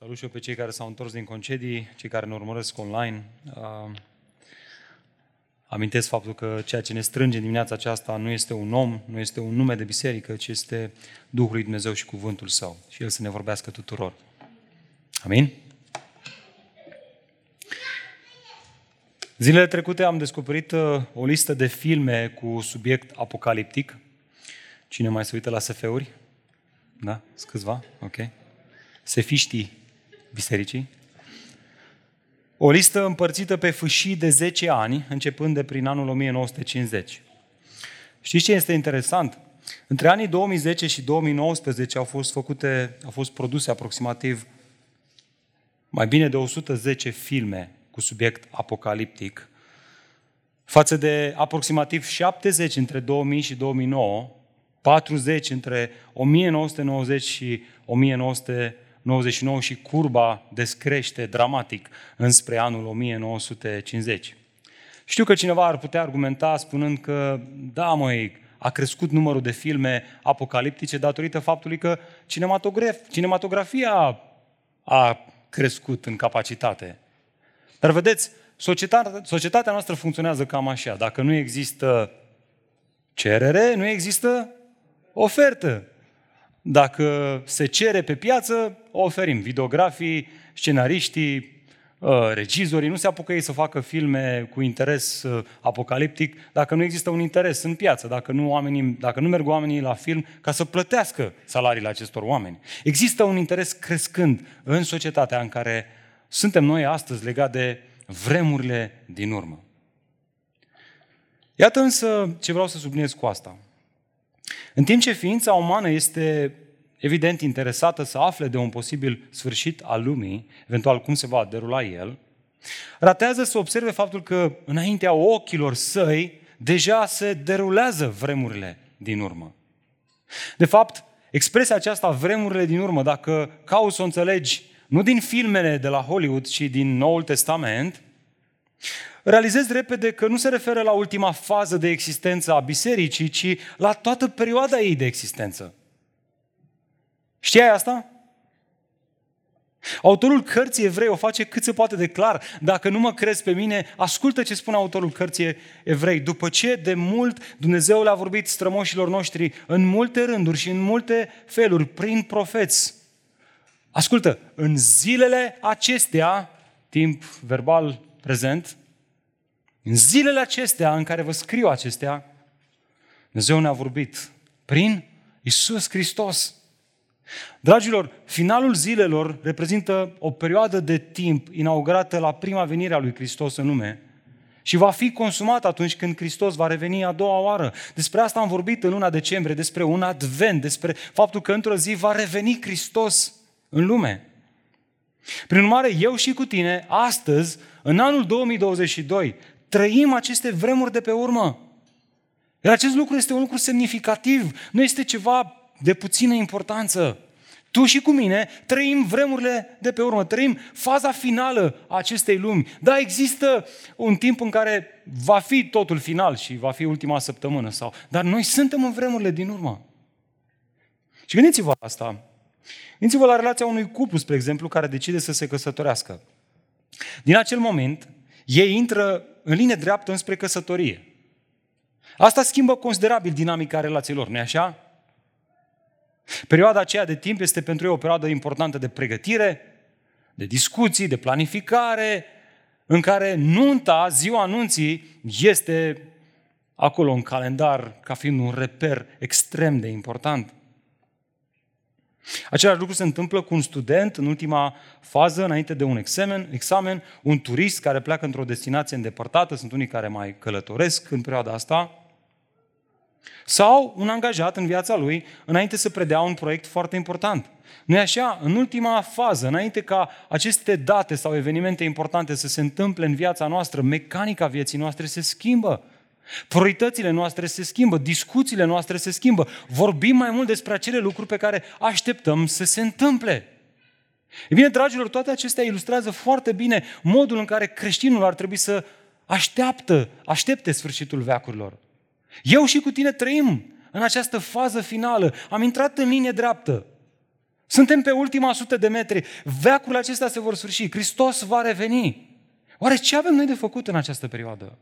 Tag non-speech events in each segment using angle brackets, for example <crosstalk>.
Salut și eu pe cei care s-au întors din concedii, cei care ne urmăresc online. Uh, amintesc faptul că ceea ce ne strânge în dimineața aceasta nu este un om, nu este un nume de biserică, ci este Duhul lui Dumnezeu și Cuvântul Său. Și El să ne vorbească tuturor. Amin? Zilele trecute am descoperit uh, o listă de filme cu subiect apocaliptic. Cine mai se uită la SF-uri? Da? Sunt câțiva? Ok. Sefiștii bisericii. O listă împărțită pe fâșii de 10 ani, începând de prin anul 1950. Știți ce este interesant? Între anii 2010 și 2019 au fost făcute, au fost produse aproximativ mai bine de 110 filme cu subiect apocaliptic, față de aproximativ 70 între 2000 și 2009, 40 între 1990 și 1999 și curba descrește dramatic înspre anul 1950. Știu că cineva ar putea argumenta spunând că, da, măi, a crescut numărul de filme apocaliptice datorită faptului că cinematograf, cinematografia a crescut în capacitate. Dar vedeți, societatea, societatea noastră funcționează cam așa. Dacă nu există cerere, nu există ofertă. Dacă se cere pe piață, o oferim. Videografii, scenariștii, ă, regizorii, nu se apucă ei să facă filme cu interes ă, apocaliptic dacă nu există un interes în piață, dacă nu, oamenii, dacă nu merg oamenii la film ca să plătească salariile acestor oameni. Există un interes crescând în societatea în care suntem noi astăzi legat de vremurile din urmă. Iată însă ce vreau să subliniez cu asta. În timp ce ființa umană este evident interesată să afle de un posibil sfârșit al lumii, eventual cum se va derula el, ratează să observe faptul că înaintea ochilor săi deja se derulează vremurile din urmă. De fapt, expresia aceasta, vremurile din urmă, dacă cauți să o înțelegi nu din filmele de la Hollywood, ci din Noul Testament, realizez repede că nu se referă la ultima fază de existență a bisericii, ci la toată perioada ei de existență. Știai asta? Autorul cărții evrei o face cât se poate de clar. Dacă nu mă crezi pe mine, ascultă ce spune autorul cărții evrei. După ce de mult Dumnezeu le-a vorbit strămoșilor noștri în multe rânduri și în multe feluri, prin profeți, Ascultă, în zilele acestea, timp verbal prezent, în zilele acestea în care vă scriu acestea, Dumnezeu ne-a vorbit prin Isus Hristos. Dragilor, finalul zilelor reprezintă o perioadă de timp inaugurată la prima venire a lui Hristos în lume și va fi consumat atunci când Hristos va reveni a doua oară. Despre asta am vorbit în luna decembrie, despre un advent, despre faptul că într-o zi va reveni Hristos în lume. Prin urmare, eu și cu tine, astăzi, în anul 2022, trăim aceste vremuri de pe urmă. Iar acest lucru este un lucru semnificativ, nu este ceva de puțină importanță. Tu și cu mine trăim vremurile de pe urmă, trăim faza finală a acestei lumi. Da, există un timp în care va fi totul final și va fi ultima săptămână, sau, dar noi suntem în vremurile din urmă. Și gândiți-vă asta. Gândiți-vă la relația unui cuplu, spre exemplu, care decide să se căsătorească. Din acel moment, ei intră în linie dreaptă înspre căsătorie. Asta schimbă considerabil dinamica relațiilor, nu-i așa? Perioada aceea de timp este pentru ei o perioadă importantă de pregătire, de discuții, de planificare, în care nunta, ziua anunții, este acolo în calendar ca fiind un reper extrem de important. Același lucru se întâmplă cu un student în ultima fază, înainte de un examen, examen un turist care pleacă într-o destinație îndepărtată, sunt unii care mai călătoresc în perioada asta, sau un angajat în viața lui înainte să predea un proiect foarte important. nu e așa? În ultima fază, înainte ca aceste date sau evenimente importante să se întâmple în viața noastră, mecanica vieții noastre se schimbă. Prioritățile noastre se schimbă, discuțiile noastre se schimbă. Vorbim mai mult despre acele lucruri pe care așteptăm să se întâmple. E bine, dragilor, toate acestea ilustrează foarte bine modul în care creștinul ar trebui să așteaptă, aștepte sfârșitul veacurilor. Eu și cu tine trăim în această fază finală. Am intrat în linie dreaptă. Suntem pe ultima sută de metri. Veacurile acestea se vor sfârși. Hristos va reveni. Oare ce avem noi de făcut în această perioadă?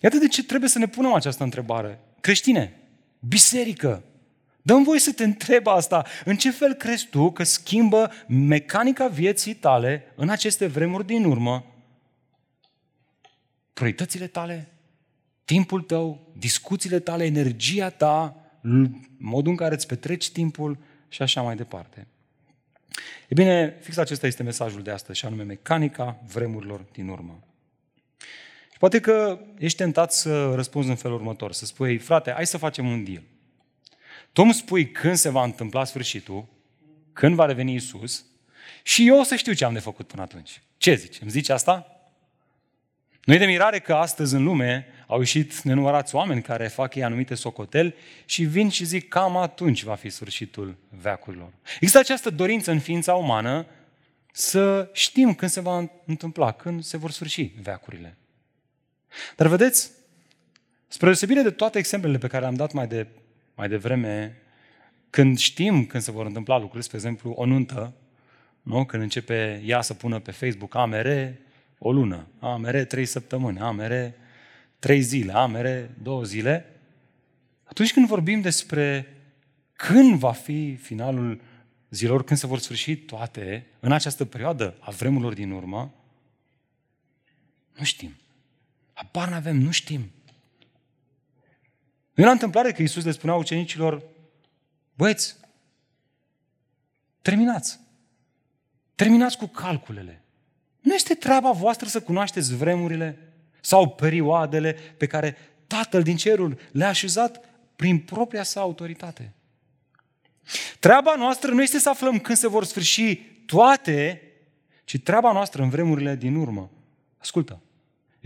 Iată de ce trebuie să ne punem această întrebare. Creștine, biserică, dăm voi să te întreb asta. În ce fel crezi tu că schimbă mecanica vieții tale în aceste vremuri din urmă? Prioritățile tale, timpul tău, discuțiile tale, energia ta, modul în care îți petreci timpul și așa mai departe. E bine, fix acesta este mesajul de astăzi, și anume mecanica vremurilor din urmă. Și poate că ești tentat să răspunzi în felul următor, să spui, frate, hai să facem un deal. Tu îmi spui când se va întâmpla sfârșitul, când va reveni Isus, și eu o să știu ce am de făcut până atunci. Ce zici? Îmi zici asta? Nu e de mirare că astăzi în lume au ieșit nenumărați oameni care fac ei anumite socoteli și vin și zic cam atunci va fi sfârșitul veacurilor. Există această dorință în ființa umană să știm când se va întâmpla, când se vor sfârși veacurile. Dar vedeți, spre deosebire de toate exemplele pe care le-am dat mai, de, mai devreme, când știm când se vor întâmpla lucruri, spre exemplu, o nuntă, nu? când începe ea să pună pe Facebook AMR o lună, AMR trei săptămâni, AMR trei zile, AMR două zile, atunci când vorbim despre când va fi finalul zilor, când se vor sfârși toate, în această perioadă a vremurilor din urmă, nu știm. Habar n-avem, nu știm. Nu era întâmplare că Iisus le spunea ucenicilor, băieți, terminați. Terminați cu calculele. Nu este treaba voastră să cunoașteți vremurile sau perioadele pe care Tatăl din cerul le-a așezat prin propria sa autoritate. Treaba noastră nu este să aflăm când se vor sfârși toate, ci treaba noastră în vremurile din urmă. Ascultă,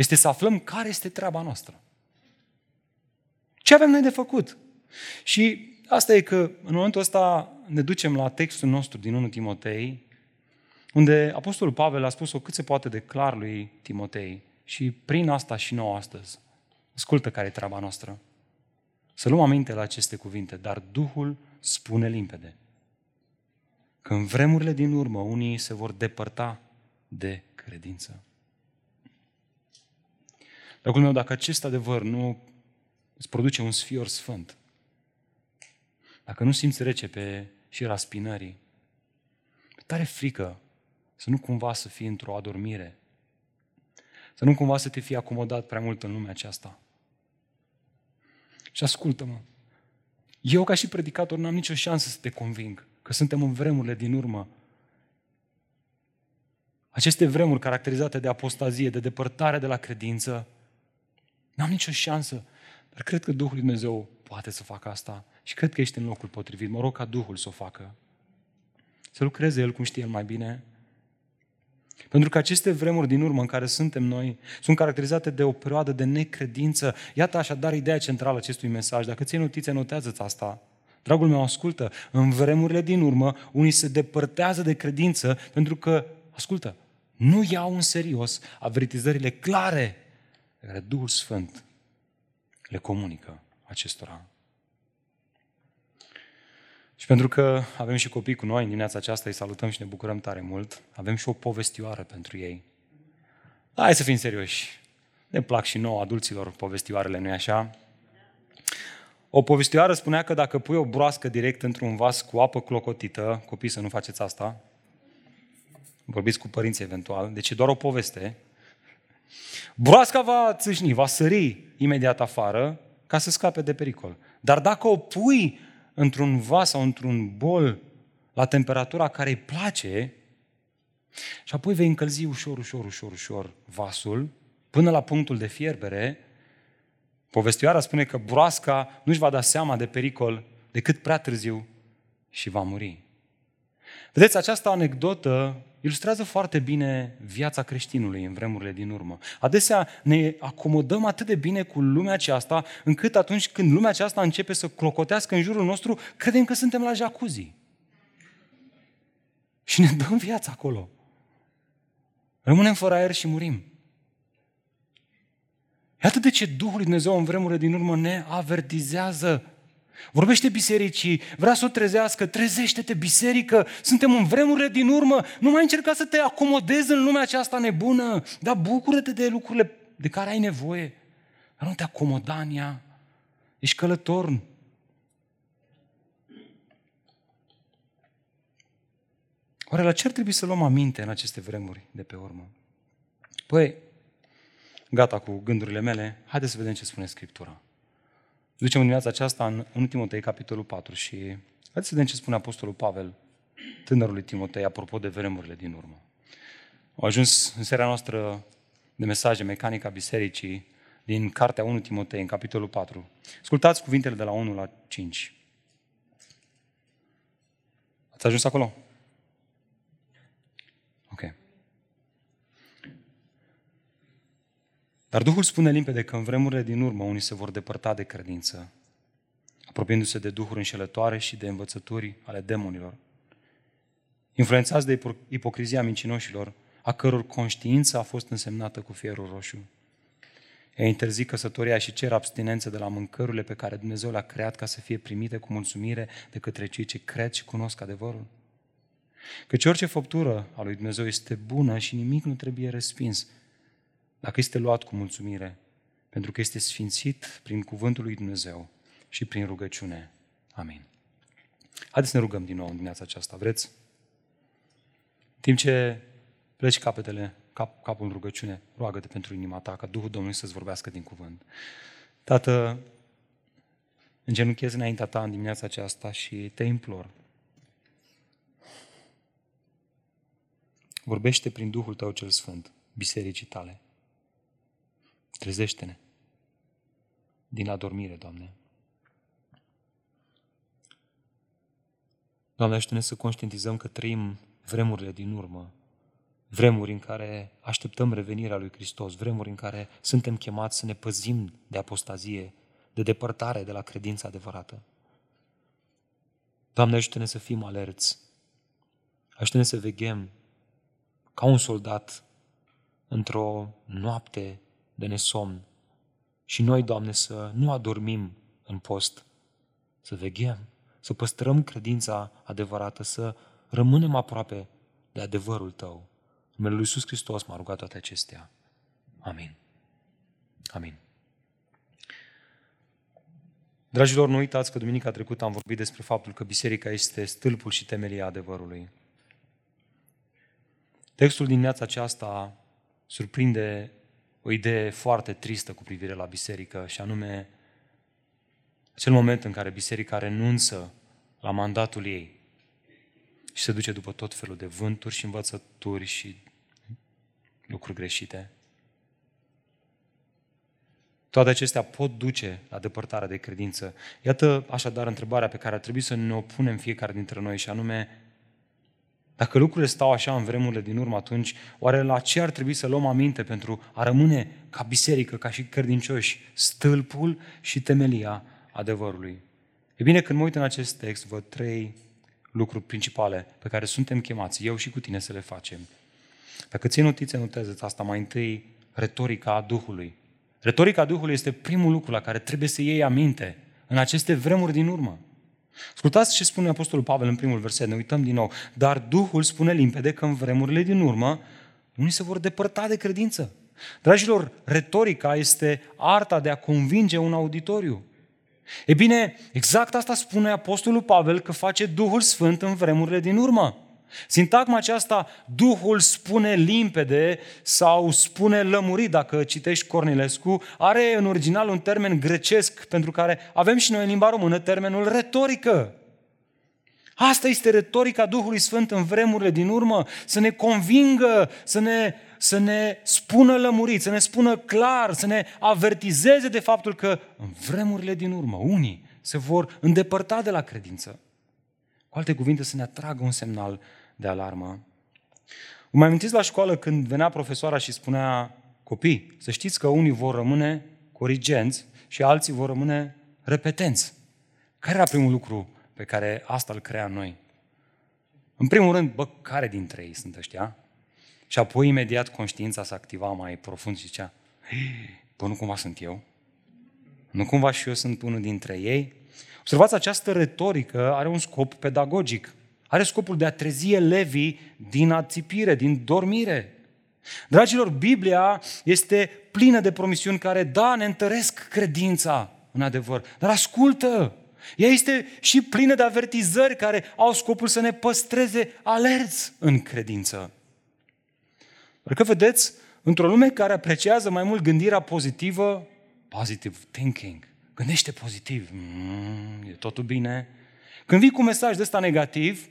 este să aflăm care este treaba noastră. Ce avem noi de făcut? Și asta e că în momentul ăsta ne ducem la textul nostru din 1 Timotei, unde Apostolul Pavel a spus-o cât se poate de clar lui Timotei și prin asta și nouă astăzi. Ascultă care e treaba noastră. Să luăm aminte la aceste cuvinte, dar Duhul spune limpede că în vremurile din urmă unii se vor depărta de credință. Dragul meu, dacă acest adevăr nu îți produce un sfior sfânt, dacă nu simți rece pe șira spinării, tare frică să nu cumva să fii într-o adormire, să nu cumva să te fii acomodat prea mult în lumea aceasta. Și ascultă-mă, eu ca și predicator n-am nicio șansă să te conving că suntem în vremurile din urmă. Aceste vremuri caracterizate de apostazie, de depărtare de la credință, N-am nicio șansă. Dar cred că Duhul Dumnezeu poate să facă asta și cred că ești în locul potrivit. Mă rog ca Duhul să o facă. Să lucreze El cum știe El mai bine. Pentru că aceste vremuri din urmă în care suntem noi sunt caracterizate de o perioadă de necredință. Iată așadar ideea centrală acestui mesaj. Dacă ții notițe, notează-ți asta. Dragul meu, ascultă, în vremurile din urmă, unii se depărtează de credință pentru că, ascultă, nu iau în serios avertizările clare pe care Duhul Sfânt le comunică acestora. Și pentru că avem și copii cu noi în dimineața aceasta, îi salutăm și ne bucurăm tare mult, avem și o povestioară pentru ei. Hai să fim serioși. Ne plac și nouă adulților povestioarele, nu-i așa? O povestioară spunea că dacă pui o broască direct într-un vas cu apă clocotită, copii să nu faceți asta, vorbiți cu părinții eventual, deci e doar o poveste, Broasca va țâșni, va sări imediat afară ca să scape de pericol. Dar dacă o pui într-un vas sau într-un bol la temperatura care îi place și apoi vei încălzi ușor, ușor, ușor, ușor vasul până la punctul de fierbere, povestioara spune că broasca nu-și va da seama de pericol decât prea târziu și va muri. Vedeți, această anecdotă ilustrează foarte bine viața creștinului în vremurile din urmă. Adesea ne acomodăm atât de bine cu lumea aceasta, încât atunci când lumea aceasta începe să clocotească în jurul nostru, credem că suntem la jacuzzi. Și ne dăm viața acolo. Rămânem fără aer și murim. Iată de ce Duhul Lui Dumnezeu în vremurile din urmă ne avertizează Vorbește bisericii, vrea să o trezească, trezește-te biserică, suntem în vremurile din urmă, nu mai încerca să te acomodezi în lumea aceasta nebună, dar bucură-te de lucrurile de care ai nevoie, dar nu te acomoda în ea. Ești călător. Oare la ce ar trebui să luăm aminte în aceste vremuri de pe urmă? Păi, gata cu gândurile mele, haideți să vedem ce spune Scriptura. Ducem în dimineața aceasta în, în Timotei, capitolul 4 și haideți să vedem ce spune Apostolul Pavel, tânărului Timotei, apropo de vremurile din urmă. Au ajuns în seria noastră de mesaje Mecanica Bisericii din Cartea 1 Timotei, în capitolul 4. Ascultați cuvintele de la 1 la 5. Ați ajuns acolo? Ok. Dar Duhul spune limpede că în vremurile din urmă unii se vor depărta de credință, apropiindu-se de duhuri înșelătoare și de învățături ale demonilor. Influențați de ipocrizia mincinoșilor, a căror conștiință a fost însemnată cu fierul roșu. Ei interzic căsătoria și cer abstinență de la mâncărurile pe care Dumnezeu le-a creat ca să fie primite cu mulțumire de către cei ce cred și cunosc adevărul. Căci orice făptură a lui Dumnezeu este bună și nimic nu trebuie respins, dacă este luat cu mulțumire, pentru că este sfințit prin cuvântul lui Dumnezeu și prin rugăciune. Amin. Haideți să ne rugăm din nou în dimineața aceasta, vreți? În timp ce pleci capetele, cap, capul în rugăciune, roagă-te pentru inima ta, ca Duhul Domnului să-ți vorbească din cuvânt. Tată, îngenunchez înaintea ta în dimineața aceasta și te implor. Vorbește prin Duhul tău cel Sfânt, bisericii tale. Trezește-ne din adormire, Doamne. Doamne, ajută-ne să conștientizăm că trăim vremurile din urmă, vremuri în care așteptăm revenirea lui Hristos, vremuri în care suntem chemați să ne păzim de apostazie, de depărtare de la credința adevărată. Doamne, ajută-ne să fim alerți, ajută-ne să veghem ca un soldat într-o noapte de nesomn. Și noi, Doamne, să nu adormim în post, să veghem, să păstrăm credința adevărată, să rămânem aproape de adevărul Tău. În numele Lui Iisus Hristos m-a rugat toate acestea. Amin. Amin. Dragilor, nu uitați că duminica trecută am vorbit despre faptul că biserica este stâlpul și temelia adevărului. Textul din viața aceasta surprinde o idee foarte tristă cu privire la biserică și anume acel moment în care biserica renunță la mandatul ei și se duce după tot felul de vânturi și învățături și lucruri greșite. Toate acestea pot duce la depărtarea de credință. Iată așadar întrebarea pe care ar trebui să ne opunem fiecare dintre noi și anume, dacă lucrurile stau așa în vremurile din urmă atunci, oare la ce ar trebui să luăm aminte pentru a rămâne ca biserică, ca și credincioși, stâlpul și temelia adevărului? E bine, când mă uit în acest text, văd trei lucruri principale pe care suntem chemați, eu și cu tine, să le facem. Dacă ții notițe, notează asta mai întâi, retorica a Duhului. Retorica Duhului este primul lucru la care trebuie să iei aminte în aceste vremuri din urmă. Ascultați ce spune Apostolul Pavel în primul verset, ne uităm din nou. Dar Duhul spune limpede că în vremurile din urmă unii se vor depărta de credință. Dragilor, retorica este arta de a convinge un auditoriu. E bine, exact asta spune Apostolul Pavel că face Duhul Sfânt în vremurile din urmă. Sintagma aceasta, Duhul spune limpede sau spune lămurit, dacă citești Cornilescu, are în original un termen grecesc pentru care avem și noi în limba română termenul retorică. Asta este retorica Duhului Sfânt în vremurile din urmă, să ne convingă, să ne, să ne spună lămurit, să ne spună clar, să ne avertizeze de faptul că în vremurile din urmă unii se vor îndepărta de la credință. Cu alte cuvinte, să ne atragă un semnal de alarmă. Vă mai amintiți la școală când venea profesoara și spunea copii, să știți că unii vor rămâne corigenți și alții vor rămâne repetenți. Care era primul lucru pe care asta îl crea în noi? În primul rând, bă, care dintre ei sunt ăștia? Și apoi imediat conștiința s-a activa mai profund și zicea, bă, nu cumva sunt eu? Nu cumva și eu sunt unul dintre ei? Observați, această retorică are un scop pedagogic. Are scopul de a trezi elevii din ațipire, din dormire. Dragilor, Biblia este plină de promisiuni care, da, ne întăresc credința în adevăr, dar ascultă! Ea este și plină de avertizări care au scopul să ne păstreze alerți în credință. Dar că vedeți, într-o lume care apreciază mai mult gândirea pozitivă, positive thinking, gândește pozitiv, mm, e totul bine. Când vii cu un mesaj de ăsta negativ,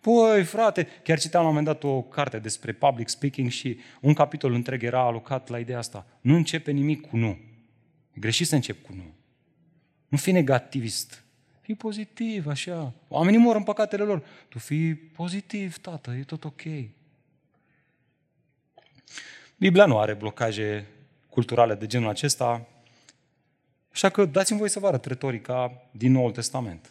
Păi, frate, chiar citeam la un moment dat o carte despre public speaking și un capitol întreg era alocat la ideea asta. Nu începe nimic cu nu. E greșit să încep cu nu. Nu fi negativist. Fii pozitiv, așa. Oamenii mor în păcatele lor. Tu fii pozitiv, tată, e tot ok. Biblia nu are blocaje culturale de genul acesta, așa că dați-mi voi să vă arăt retorica din Noul Testament.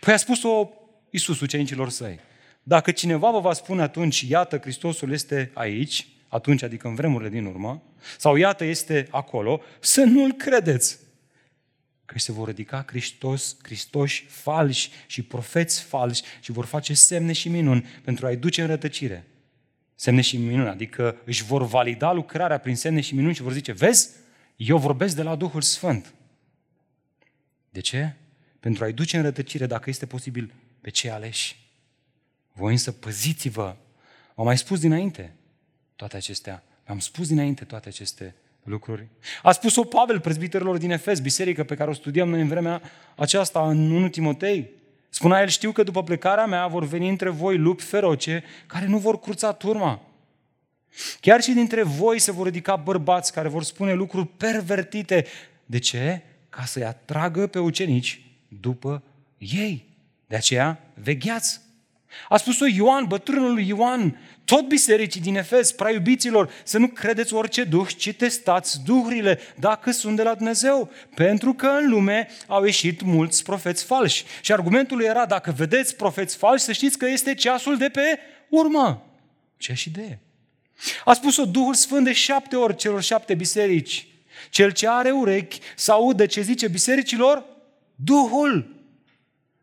Păi a spus-o Iisus ucenicilor săi. Dacă cineva vă va spune atunci, iată, Hristosul este aici, atunci, adică în vremurile din urmă, sau iată, este acolo, să nu-l credeți. Că se vor ridica Hristos, Hristoși falși și profeți falși și vor face semne și minuni pentru a-i duce în rătăcire. Semne și minuni, adică își vor valida lucrarea prin semne și minuni și vor zice, vezi, eu vorbesc de la Duhul Sfânt. De ce? Pentru a-i duce în rătăcire, dacă este posibil, pe cei aleși. Voi însă păziți-vă. Am mai spus dinainte toate acestea. Am spus dinainte toate aceste lucruri. A spus-o Pavel, prezbiterilor din Efes, biserică pe care o studiam noi în vremea aceasta în 1 Timotei. Spunea el, știu că după plecarea mea vor veni între voi lupi feroce care nu vor cruța turma. Chiar și dintre voi se vor ridica bărbați care vor spune lucruri pervertite. De ce? Ca să-i atragă pe ucenici după ei. De aceea, vegheați. A spus-o Ioan, bătrânul lui Ioan, tot bisericii din Efes, prea iubiților, să nu credeți orice duh, ci testați duhurile, dacă sunt de la Dumnezeu. Pentru că în lume au ieșit mulți profeți falși. Și argumentul era, dacă vedeți profeți falși, să știți că este ceasul de pe urmă. Ce și de. A spus-o Duhul Sfânt de șapte ori celor șapte biserici. Cel ce are urechi să audă ce zice bisericilor, Duhul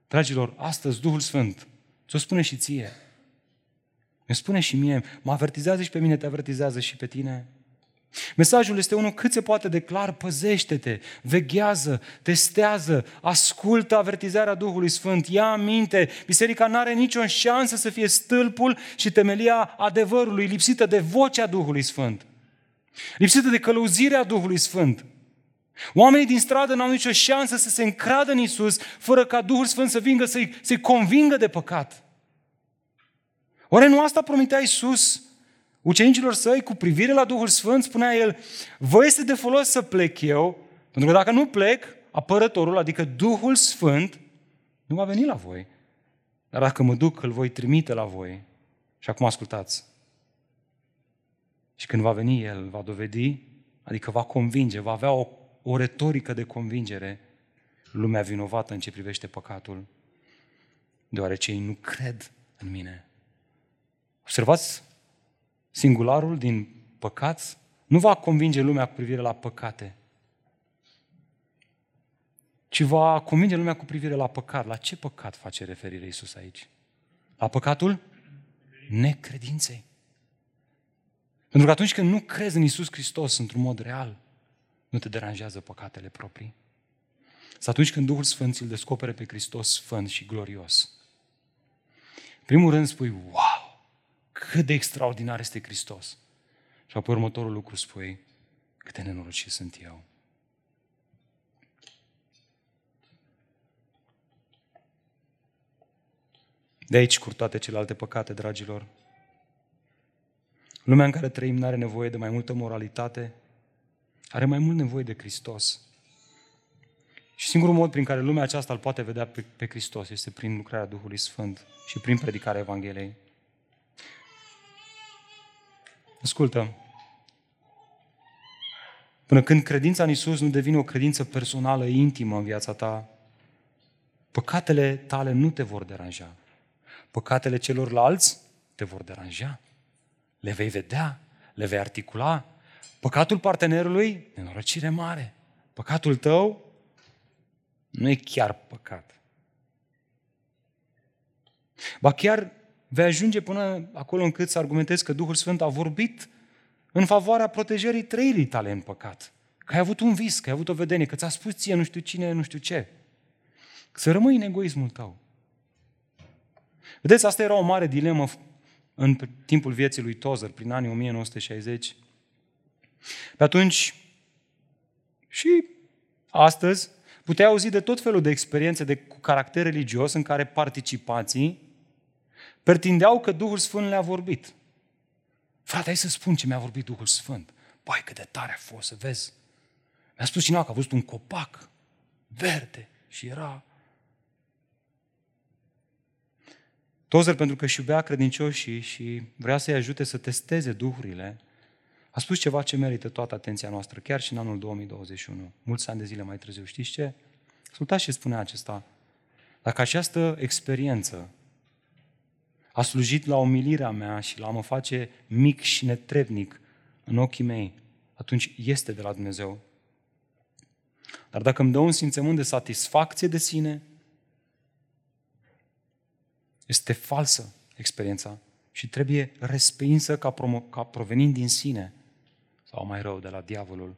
Dragilor, astăzi Duhul Sfânt ți-o spune și ție. Mi spune și mie, mă avertizează și pe mine, te avertizează și pe tine. Mesajul este unul cât se poate de clar, păzește-te, veghează, testează, ascultă avertizarea Duhului Sfânt, ia aminte, biserica nu are nicio șansă să fie stâlpul și temelia adevărului, lipsită de vocea Duhului Sfânt, lipsită de călăuzirea Duhului Sfânt. Oamenii din stradă n-au nicio șansă să se încradă în Isus fără ca Duhul Sfânt să vingă să-i, să convingă de păcat. Oare nu asta promitea Isus ucenicilor săi cu privire la Duhul Sfânt? Spunea el, vă este de folos să plec eu, pentru că dacă nu plec, apărătorul, adică Duhul Sfânt, nu va veni la voi. Dar dacă mă duc, îl voi trimite la voi. Și acum ascultați. Și când va veni El, va dovedi, adică va convinge, va avea o o retorică de convingere lumea vinovată în ce privește păcatul, deoarece ei nu cred în mine. Observați, singularul din păcat nu va convinge lumea cu privire la păcate, ci va convinge lumea cu privire la păcat. La ce păcat face referire Iisus aici? La păcatul necredinței. Pentru că atunci când nu crezi în Iisus Hristos într-un mod real, nu te deranjează păcatele proprii? Să atunci când Duhul Sfânt îl descopere pe Hristos sfânt și glorios. În primul rând spui, wow, cât de extraordinar este Hristos. Și apoi următorul lucru spui, cât de nenorocit sunt eu. De aici cur toate celelalte păcate, dragilor. Lumea în care trăim nu are nevoie de mai multă moralitate, are mai mult nevoie de Hristos. Și singurul mod prin care lumea aceasta îl poate vedea pe, pe Hristos este prin lucrarea Duhului Sfânt și prin predicarea Evangheliei. Ascultă, până când credința în Isus nu devine o credință personală, intimă în viața ta, păcatele tale nu te vor deranja. Păcatele celorlalți te vor deranja. Le vei vedea, le vei articula, Păcatul partenerului, nenorocire mare. Păcatul tău, nu e chiar păcat. Ba chiar vei ajunge până acolo încât să argumentezi că Duhul Sfânt a vorbit în favoarea protejării trăirii tale în păcat. Că ai avut un vis, că ai avut o vedenie, că ți-a spus ție nu știu cine, nu știu ce. Să rămâi în egoismul tău. Vedeți, asta era o mare dilemă în timpul vieții lui Tozer, prin anii 1960. Pe atunci, și astăzi, puteai auzi de tot felul de experiențe de, cu caracter religios în care participații pretindeau că Duhul Sfânt le-a vorbit. Frate, hai să spun ce mi-a vorbit Duhul Sfânt. Pai, cât de tare a fost, să vezi. Mi-a spus cineva că a văzut un copac verde și era... Tozer, pentru că își iubea credincioșii și vrea să-i ajute să testeze duhurile, a spus ceva ce merită toată atenția noastră, chiar și în anul 2021, mulți ani de zile mai târziu. Știți ce? Ascultați ce spunea acesta. Dacă această experiență a slujit la umilirea mea și la a mă face mic și netrebnic în ochii mei, atunci este de la Dumnezeu. Dar dacă îmi dă un simțământ de satisfacție de sine, este falsă experiența și trebuie respinsă ca, promo- ca provenind din sine sau mai rău de la diavolul.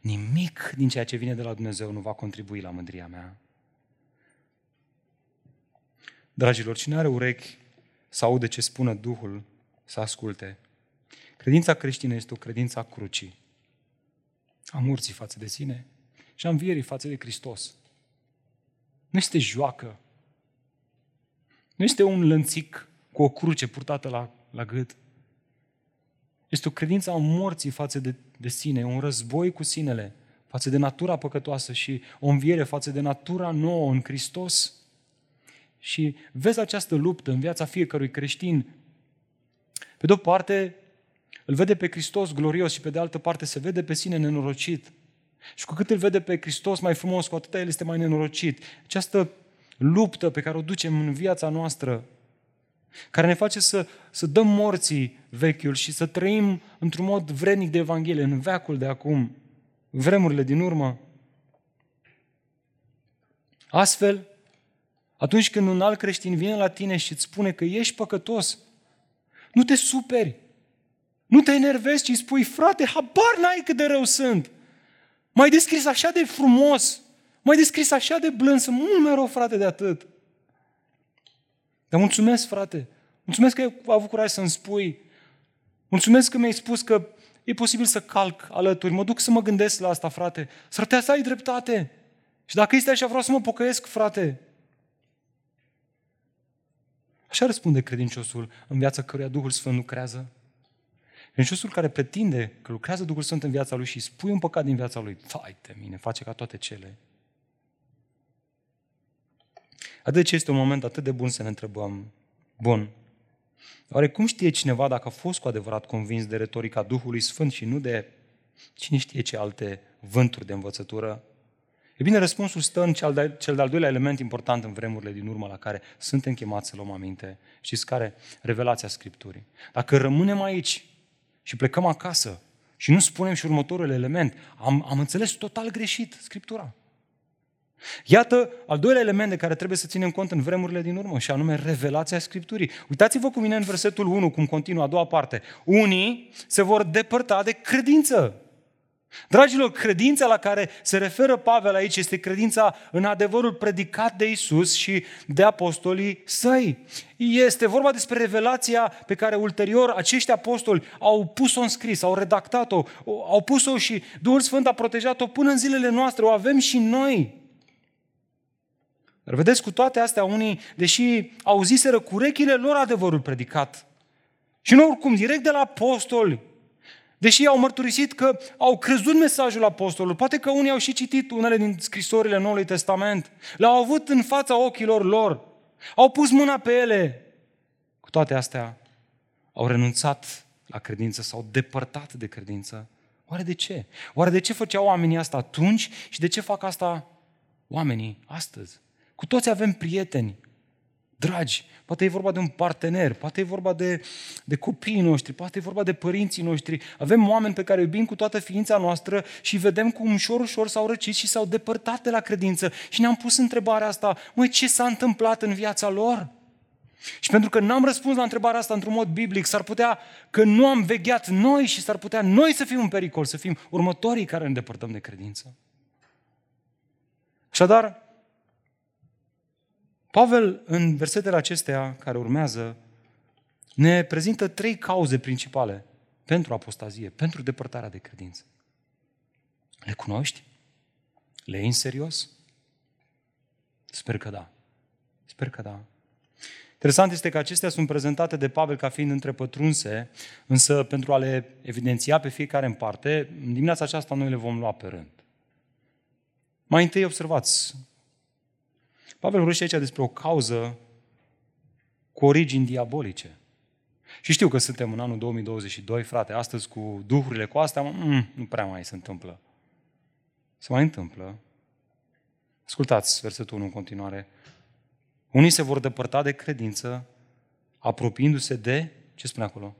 Nimic din ceea ce vine de la Dumnezeu nu va contribui la mândria mea. Dragilor, cine are urechi să aude ce spune Duhul, să asculte. Credința creștină este o credință a crucii, a morții față de sine și a învierii față de Hristos. Nu este joacă. Nu este un lănțic cu o cruce purtată la, la gât. Este o credință a morții față de, de sine, un război cu sinele, față de natura păcătoasă și o înviere față de natura nouă în Hristos. Și vezi această luptă în viața fiecărui creștin. Pe de o parte, îl vede pe Hristos glorios și pe de altă parte se vede pe sine nenorocit. Și cu cât îl vede pe Hristos mai frumos, cu atât el este mai nenorocit. Această luptă pe care o ducem în viața noastră, care ne face să, să dăm morții vechiul și să trăim într-un mod vrednic de Evanghelie, în veacul de acum, vremurile din urmă. Astfel, atunci când un alt creștin vine la tine și îți spune că ești păcătos, nu te superi, nu te enervezi, ci spui, frate, habar n-ai cât de rău sunt. Mai descris așa de frumos, mai descris așa de blând, sunt mult mai rău, frate, de atât. Dar mulțumesc, frate, mulțumesc că ai avut curaj să-mi spui, mulțumesc că mi-ai spus că e posibil să calc alături, mă duc să mă gândesc la asta, frate, să să ai dreptate. Și dacă este așa, vreau să mă pocăiesc, frate. Așa răspunde credinciosul în viața căruia Duhul Sfânt lucrează. Credinciosul care pretinde că lucrează Duhul Sfânt în viața lui și spui un păcat din viața lui, fai de mine, face ca toate cele. Atât ce este un moment atât de bun să ne întrebăm, bun, oare cum știe cineva dacă a fost cu adevărat convins de retorica Duhului Sfânt și nu de cine știe ce alte vânturi de învățătură E bine, răspunsul stă în cel, de, cel de-al doilea element important în vremurile din urmă la care suntem chemați să luăm aminte. Știți care? Revelația Scripturii. Dacă rămânem aici și plecăm acasă și nu spunem și următorul element, am, am înțeles total greșit Scriptura. Iată al doilea element de care trebuie să ținem cont în vremurile din urmă, și anume revelația Scripturii. Uitați-vă cu mine în versetul 1, cum continuă a doua parte. Unii se vor depărta de credință. Dragilor, credința la care se referă Pavel aici este credința în adevărul predicat de Isus și de apostolii săi. Este vorba despre revelația pe care ulterior acești apostoli au pus-o în scris, au redactat-o, au pus-o și Duhul Sfânt a protejat-o până în zilele noastre, o avem și noi. Dar vedeți, cu toate astea, unii, deși auziseră cu urechile lor adevărul predicat, și nu oricum, direct de la apostoli, Deși au mărturisit că au crezut mesajul apostolului, poate că unii au și citit unele din scrisorile Noului Testament, le-au avut în fața ochilor lor, au pus mâna pe ele. Cu toate astea, au renunțat la credință, s-au depărtat de credință. Oare de ce? Oare de ce făceau oamenii asta atunci și de ce fac asta oamenii astăzi? Cu toți avem prieteni dragi, poate e vorba de un partener, poate e vorba de, de copiii noștri, poate e vorba de părinții noștri. Avem oameni pe care îi iubim cu toată ființa noastră și vedem cum ușor, ușor s-au răcit și s-au depărtat de la credință. Și ne-am pus întrebarea asta, măi, ce s-a întâmplat în viața lor? Și pentru că n-am răspuns la întrebarea asta într-un mod biblic, s-ar putea că nu am vegheat noi și s-ar putea noi să fim în pericol, să fim următorii care ne depărtăm de credință. Așadar, Pavel, în versetele acestea care urmează, ne prezintă trei cauze principale pentru apostazie, pentru depărtarea de credință. Le cunoști? Le iei în serios? Sper că da. Sper că da. Interesant este că acestea sunt prezentate de Pavel ca fiind întrepătrunse, însă pentru a le evidenția pe fiecare în parte, în dimineața aceasta noi le vom lua pe rând. Mai întâi observați, Pavel vorbește aici despre o cauză cu origini diabolice. Și știu că suntem în anul 2022, frate, astăzi cu duhurile cu astea, mm, nu prea mai se întâmplă. Se mai întâmplă. Ascultați versetul 1 în continuare. Unii se vor depărta de credință, apropiindu-se de, ce spune acolo?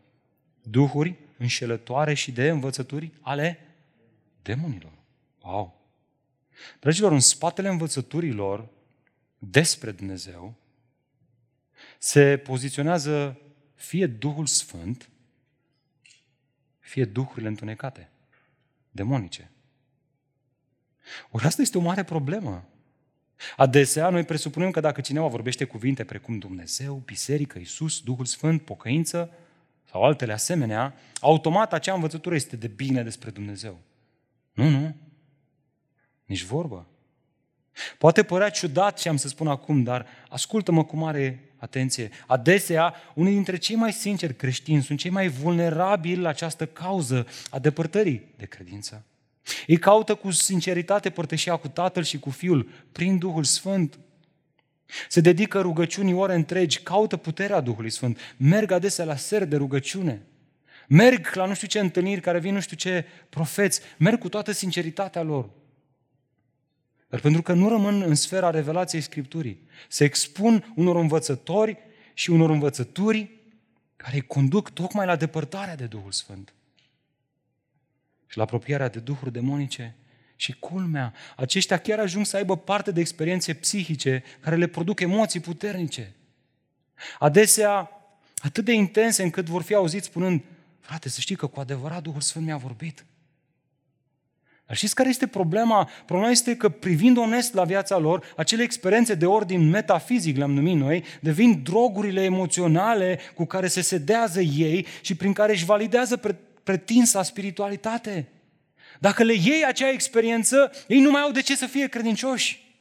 Duhuri înșelătoare și de învățături ale demonilor. Wow! Dragilor, în spatele învățăturilor despre Dumnezeu se poziționează fie Duhul Sfânt, fie duhurile întunecate, demonice. Ori asta este o mare problemă. Adesea noi presupunem că dacă cineva vorbește cuvinte precum Dumnezeu, Biserică, Isus, Duhul Sfânt, pocăință sau altele asemenea, automat acea învățătură este de bine despre Dumnezeu. Nu, nu. Nici vorbă. Poate părea ciudat ce am să spun acum, dar ascultă-mă cu mare atenție. Adesea, unii dintre cei mai sinceri creștini sunt cei mai vulnerabili la această cauză a depărtării de credință. Ei caută cu sinceritate părtășia cu Tatăl și cu Fiul prin Duhul Sfânt. Se dedică rugăciunii ore întregi, caută puterea Duhului Sfânt, merg adesea la ser de rugăciune, merg la nu știu ce întâlniri care vin nu știu ce profeți, merg cu toată sinceritatea lor. Dar pentru că nu rămân în sfera revelației Scripturii, se expun unor învățători și unor învățături care îi conduc tocmai la depărtarea de Duhul Sfânt și la apropierea de duhuri demonice. Și culmea, aceștia chiar ajung să aibă parte de experiențe psihice care le produc emoții puternice. Adesea atât de intense încât vor fi auziți spunând, frate, să știi că cu adevărat Duhul Sfânt mi-a vorbit. Dar știți care este problema? Problema este că privind onest la viața lor, acele experiențe de ordin metafizic, le-am numit noi, devin drogurile emoționale cu care se sedează ei și prin care își validează pretinsa spiritualitate. Dacă le iei acea experiență, ei nu mai au de ce să fie credincioși.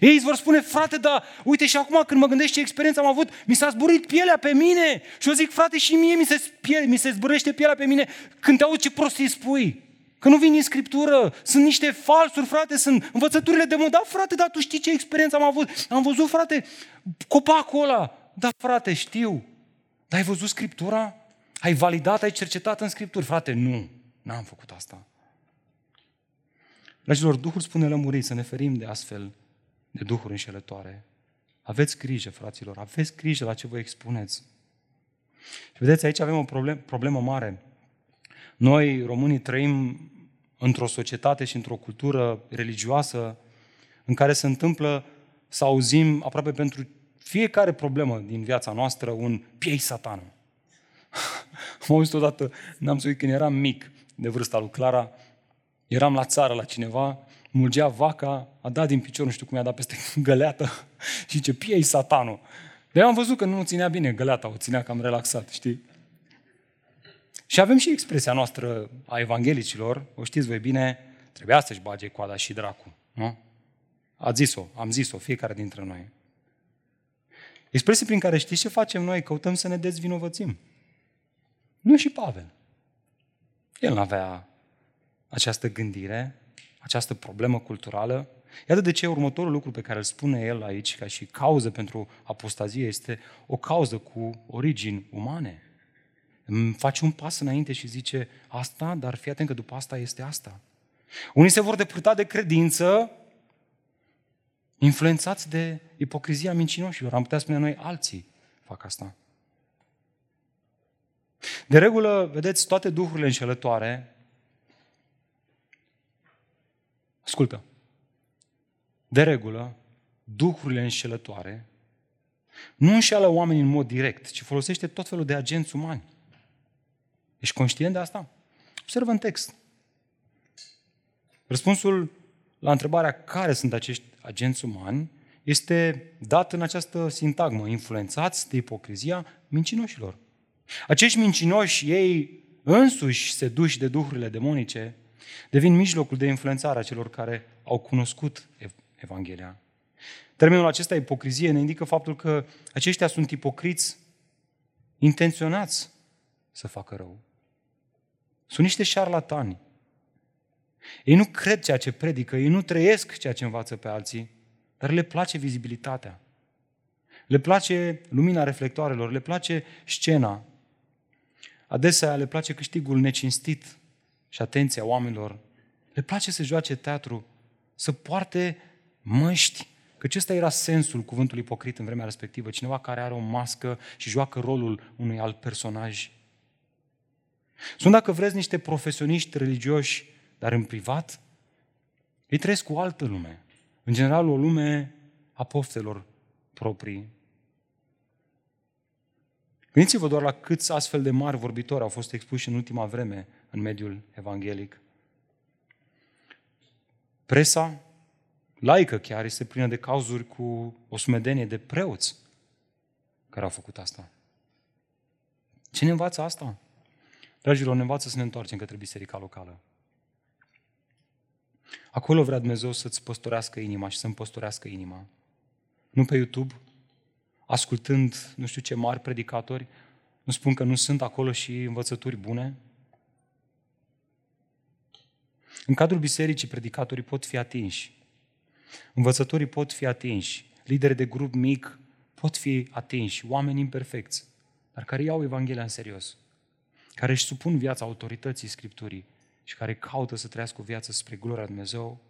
Ei îți vor spune, frate, da, uite și acum când mă gândesc ce experiență am avut, mi s-a zburit pielea pe mine. Și eu zic, frate, și mie mi se, pie, mi se zburește pielea pe mine când te aud ce prostii spui. Că nu vin din Scriptură, sunt niște falsuri, frate, sunt învățăturile de mă, da, frate, dar tu știi ce experiență am avut. Am văzut, frate, copacul ăla. Da, frate, știu. Dar ai văzut Scriptura? Ai validat, ai cercetat în Scripturi? Frate, nu, n-am făcut asta. Dragilor, Duhul spune lămurit să ne ferim de astfel de duhuri înșelătoare. Aveți grijă, fraților, aveți grijă la ce vă expuneți. Și vedeți, aici avem o problem, problemă mare. Noi, românii, trăim într-o societate și într-o cultură religioasă în care se întâmplă să auzim aproape pentru fiecare problemă din viața noastră un piei satanul. <laughs> Am auzit odată, n-am să uit, când eram mic, de vârsta lui Clara, eram la țară la cineva, mulgea vaca, a dat din picior, nu știu cum i-a dat peste <laughs> găleată <laughs> și ce piei satanul. De am văzut că nu ținea bine găleata, o ținea cam relaxat, știi? Și avem și expresia noastră a evanghelicilor, o știți voi bine, trebuia să-și bage coada și dracu, nu? A zis-o, am zis-o, fiecare dintre noi. Expresie prin care știți ce facem noi? Căutăm să ne dezvinovățim. Nu și Pavel. El nu avea această gândire, această problemă culturală. Iată de ce următorul lucru pe care îl spune el aici, ca și cauză pentru apostazie, este o cauză cu origini umane. Îmi face un pas înainte și zice asta, dar fii atent că după asta este asta. Unii se vor depărta de credință Influențați de ipocrizia mincinoșilor. Am putea spune noi alții fac asta. De regulă, vedeți, toate duhurile înșelătoare, ascultă, de regulă, duhurile înșelătoare nu înșeală oamenii în mod direct, ci folosește tot felul de agenți umani. Ești conștient de asta? Observă în text. Răspunsul la întrebarea care sunt acești agenți umani este dat în această sintagmă, influențați de ipocrizia mincinoșilor. Acești mincinoși, ei însuși seduși de duhurile demonice, devin mijlocul de influențare a celor care au cunoscut Evanghelia. Termenul acesta, ipocrizie, ne indică faptul că aceștia sunt ipocriți intenționați să facă rău. Sunt niște șarlatani. Ei nu cred ceea ce predică, ei nu trăiesc ceea ce învață pe alții, dar le place vizibilitatea. Le place lumina reflectoarelor, le place scena. Adesea le place câștigul necinstit și atenția oamenilor. Le place să joace teatru, să poarte măști, că acesta era sensul cuvântului ipocrit în vremea respectivă, cineva care are o mască și joacă rolul unui alt personaj. Sunt, dacă vreți, niște profesioniști religioși, dar în privat, ei trăiesc cu o altă lume. În general, o lume a poftelor proprii. Gândiți-vă doar la câți astfel de mari vorbitori au fost expuși în ultima vreme în mediul evanghelic. Presa, laică chiar, este plină de cauzuri cu o sumedenie de preoți care au făcut asta. Ce ne învață asta? Dragilor, ne învață să ne întoarcem către biserica locală. Acolo vrea Dumnezeu să-ți păstorească inima și să-mi păstorească inima. Nu pe YouTube, ascultând nu știu ce mari predicatori, nu spun că nu sunt acolo și învățături bune. În cadrul bisericii, predicatorii pot fi atinși. Învățătorii pot fi atinși. Lideri de grup mic pot fi atinși. Oameni imperfecți, dar care iau Evanghelia în serios. Care își supun viața autorității Scripturii și care caută să trăiască o viață spre gloria Dumnezeu.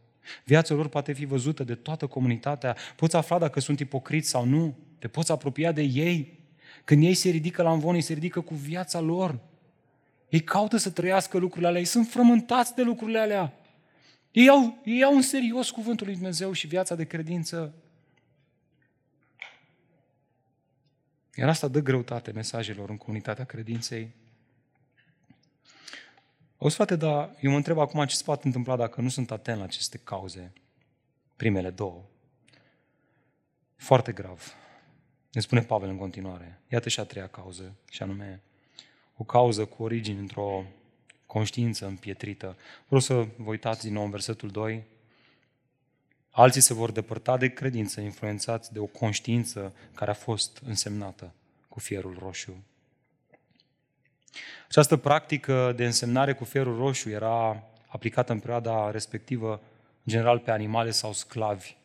Viața lor poate fi văzută de toată comunitatea. Poți afla dacă sunt ipocriți sau nu. Te poți apropia de ei. Când ei se ridică la învon, ei se ridică cu viața lor. Ei caută să trăiască lucrurile alea. Ei sunt frământați de lucrurile alea. Ei au, ei au în serios cuvântul lui Dumnezeu și viața de credință. Iar asta dă greutate mesajelor în comunitatea credinței. O frate, dar eu mă întreb acum ce se poate întâmpla dacă nu sunt atent la aceste cauze, primele două. Foarte grav. Ne spune Pavel în continuare. Iată și a treia cauză, și anume o cauză cu origini într-o conștiință împietrită. Vreau să vă uitați din nou în versetul 2. Alții se vor depărta de credință, influențați de o conștiință care a fost însemnată cu fierul roșu. Această practică de însemnare cu fierul roșu era aplicată în perioada respectivă, în general pe animale sau sclavi,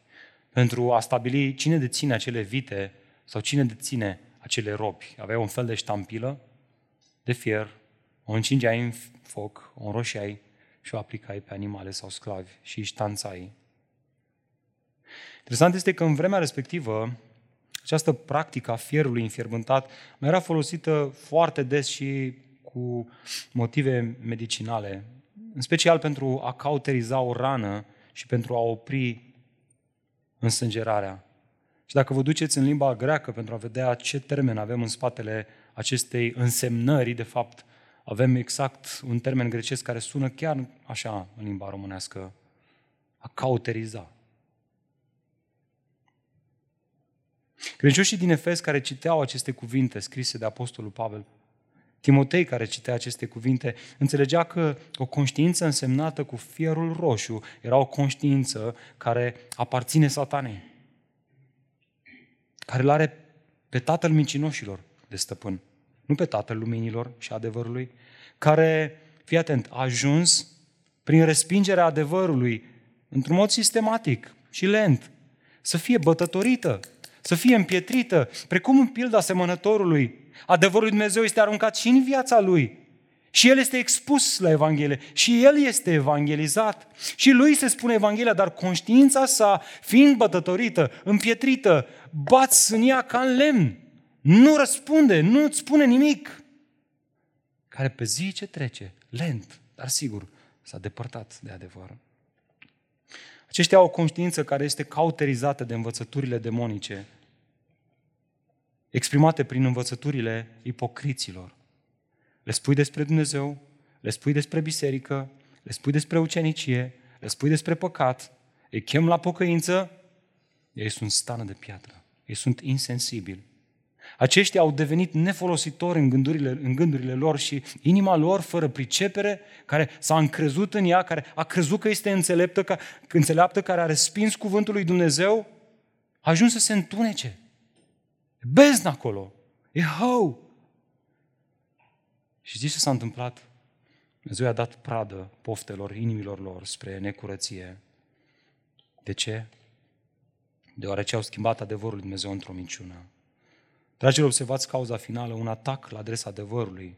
pentru a stabili cine deține acele vite sau cine deține acele robi. Avea un fel de ștampilă de fier, o încingeai în foc, o înroșeai și o aplicai pe animale sau sclavi și își ștanțai. Interesant este că în vremea respectivă, această practică a fierului înfierbântat mai era folosită foarte des și cu motive medicinale, în special pentru a cauteriza o rană și pentru a opri însângerarea. Și dacă vă duceți în limba greacă pentru a vedea ce termen avem în spatele acestei însemnări, de fapt, avem exact un termen grecesc care sună chiar așa în limba românească, a cauteriza. Credincioșii din Efes care citeau aceste cuvinte scrise de Apostolul Pavel Timotei, care citea aceste cuvinte, înțelegea că o conștiință însemnată cu fierul roșu era o conștiință care aparține satanei, care îl are pe tatăl mincinoșilor de stăpân, nu pe tatăl luminilor și adevărului, care, fii atent, a ajuns prin respingerea adevărului într-un mod sistematic și lent, să fie bătătorită, să fie împietrită, precum în pilda semănătorului Adevărul lui Dumnezeu este aruncat și în viața lui. Și el este expus la Evanghelie. Și el este evangelizat. Și lui se spune Evanghelia, dar conștiința sa, fiind bătătorită, împietrită, bați în ea ca în lemn. Nu răspunde, nu îți spune nimic. Care pe zi ce trece, lent, dar sigur, s-a depărtat de adevăr. Aceștia au o conștiință care este cauterizată de învățăturile demonice, exprimate prin învățăturile ipocriților. Le spui despre Dumnezeu, le spui despre biserică, le spui despre ucenicie, le spui despre păcat, îi chem la pocăință, ei sunt stană de piatră, ei sunt insensibili. Aceștia au devenit nefolositori în gândurile, în gândurile lor și inima lor, fără pricepere, care s-a încrezut în ea, care a crezut că este înțeleptă, că, înțeleaptă, care a respins cuvântul lui Dumnezeu, a ajuns să se întunece. Bezn acolo. E hău. Și știți ce s-a întâmplat? Dumnezeu i-a dat pradă poftelor inimilor lor spre necurăție. De ce? Deoarece au schimbat adevărul lui Dumnezeu într-o minciună. Dragilor, observați cauza finală, un atac la adresa adevărului,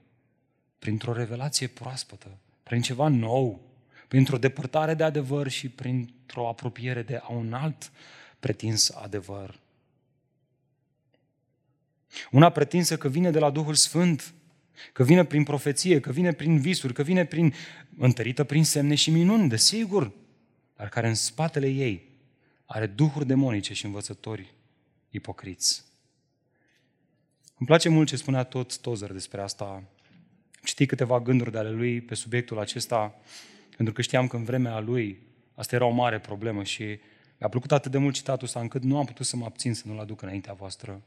printr-o revelație proaspătă, prin ceva nou, printr-o depărtare de adevăr și printr-o apropiere de a un alt pretins adevăr. Una pretinsă că vine de la Duhul Sfânt, că vine prin profeție, că vine prin visuri, că vine prin întărită prin semne și minuni, desigur, dar care în spatele ei are duhuri demonice și învățători ipocriți. Îmi place mult ce spunea tot Tozer despre asta. Citi câteva gânduri de ale lui pe subiectul acesta, pentru că știam că în vremea lui asta era o mare problemă și mi-a plăcut atât de mult citatul ăsta încât nu am putut să mă abțin să nu-l aduc înaintea voastră.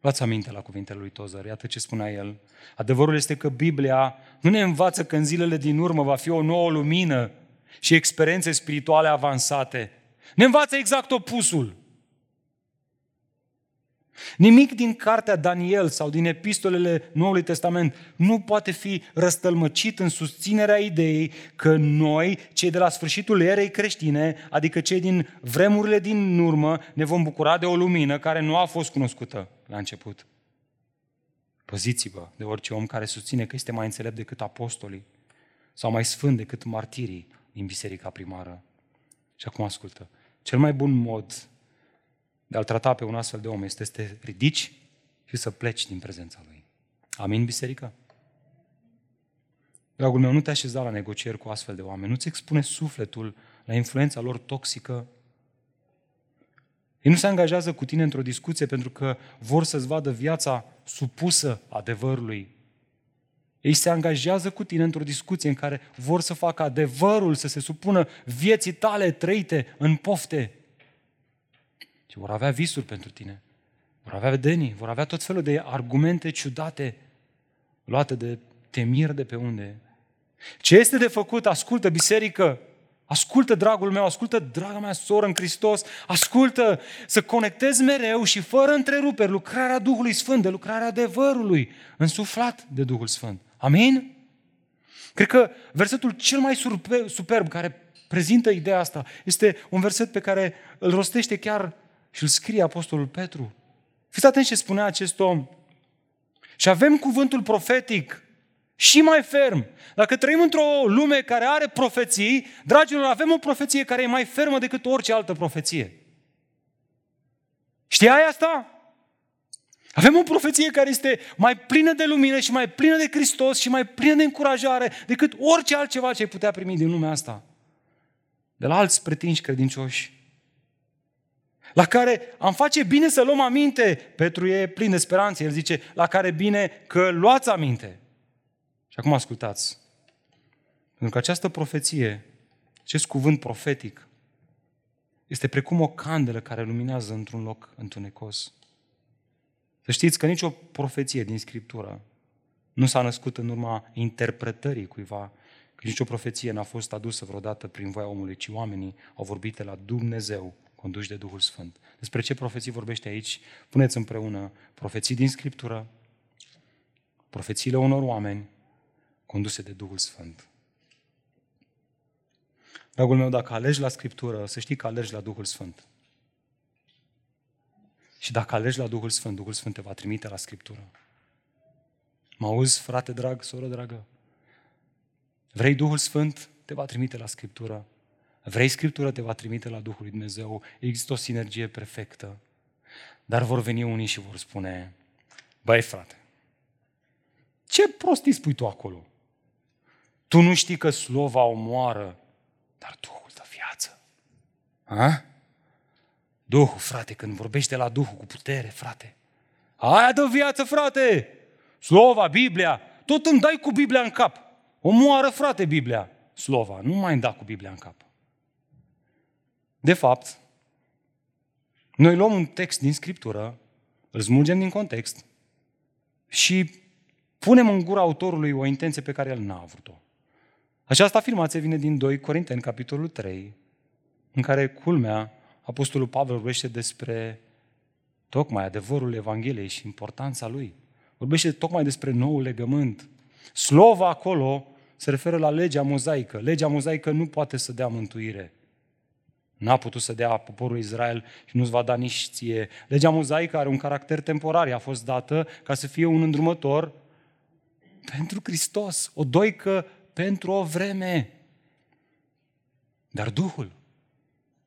Luați aminte la cuvintele lui Tozer, iată ce spunea el. Adevărul este că Biblia nu ne învață că în zilele din urmă va fi o nouă lumină și experiențe spirituale avansate. Ne învață exact opusul. Nimic din cartea Daniel sau din epistolele Noului Testament nu poate fi răstălmăcit în susținerea ideii că noi, cei de la sfârșitul erei creștine, adică cei din vremurile din urmă, ne vom bucura de o lumină care nu a fost cunoscută la început. Păziți-vă de orice om care susține că este mai înțelept decât apostolii sau mai sfânt decât martirii din biserica primară. Și acum ascultă. Cel mai bun mod de a-l trata pe un astfel de om este să te ridici și să pleci din prezența lui. Amin, biserică? Dragul meu, nu te așeza la negocieri cu astfel de oameni, nu-ți expune sufletul la influența lor toxică. Ei nu se angajează cu tine într-o discuție pentru că vor să-ți vadă viața supusă adevărului. Ei se angajează cu tine într-o discuție în care vor să facă adevărul să se supună vieții tale trăite în pofte ci vor avea visuri pentru tine. Vor avea vedenii, vor avea tot felul de argumente ciudate luate de temir de pe unde. Ce este de făcut? Ascultă, biserică, Ascultă, dragul meu, ascultă, draga mea soră în Hristos, ascultă să conectezi mereu și fără întreruperi lucrarea Duhului Sfânt, de lucrarea adevărului, însuflat de Duhul Sfânt. Amin? Cred că versetul cel mai superb care prezintă ideea asta este un verset pe care îl rostește chiar și îl scrie Apostolul Petru. Fiți atenți ce spunea acest om. Și avem cuvântul profetic și mai ferm. Dacă trăim într-o lume care are profeții, dragilor, avem o profeție care e mai fermă decât orice altă profeție. Știai asta? Avem o profeție care este mai plină de lumină și mai plină de Hristos și mai plină de încurajare decât orice altceva ce ai putea primi din lumea asta. De la alți pretinși credincioși la care am face bine să luăm aminte. Petru e plin de speranță, el zice, la care bine că luați aminte. Și acum ascultați. Pentru că această profeție, acest cuvânt profetic, este precum o candelă care luminează într-un loc întunecos. Să știți că nicio profeție din Scriptură nu s-a născut în urma interpretării cuiva, că nicio profeție n-a fost adusă vreodată prin voia omului, ci oamenii au vorbit de la Dumnezeu conduși de Duhul Sfânt. Despre ce profeții vorbește aici? Puneți împreună profeții din Scriptură, profețiile unor oameni conduse de Duhul Sfânt. Dragul meu, dacă alegi la Scriptură, să știi că alegi la Duhul Sfânt. Și dacă alegi la Duhul Sfânt, Duhul Sfânt te va trimite la Scriptură. Mă auzi, frate drag, soră dragă? Vrei Duhul Sfânt? Te va trimite la Scriptură. Vrei Scriptură? Te va trimite la Duhul lui Dumnezeu. Există o sinergie perfectă. Dar vor veni unii și vor spune, băi frate, ce prostii spui tu acolo? Tu nu știi că slova omoară, dar Duhul dă viață. Ha? Duhul, frate, când vorbește la Duhul cu putere, frate. Aia dă viață, frate! Slova, Biblia, tot îmi dai cu Biblia în cap. Omoară, frate, Biblia. Slova, nu mai îmi da cu Biblia în cap. De fapt, noi luăm un text din Scriptură, îl smulgem din context și punem în gura autorului o intenție pe care el n-a avut-o. Această afirmație vine din 2 Corinteni, capitolul 3, în care, culmea, Apostolul Pavel vorbește despre tocmai adevărul Evangheliei și importanța lui. Vorbește tocmai despre noul legământ. Slova acolo se referă la legea mozaică. Legea mozaică nu poate să dea mântuire. N-a putut să dea poporul Israel și nu-ți va da nici ție. Legea mozaică are un caracter temporar, a fost dată ca să fie un îndrumător pentru Hristos, o doică pentru o vreme. Dar Duhul,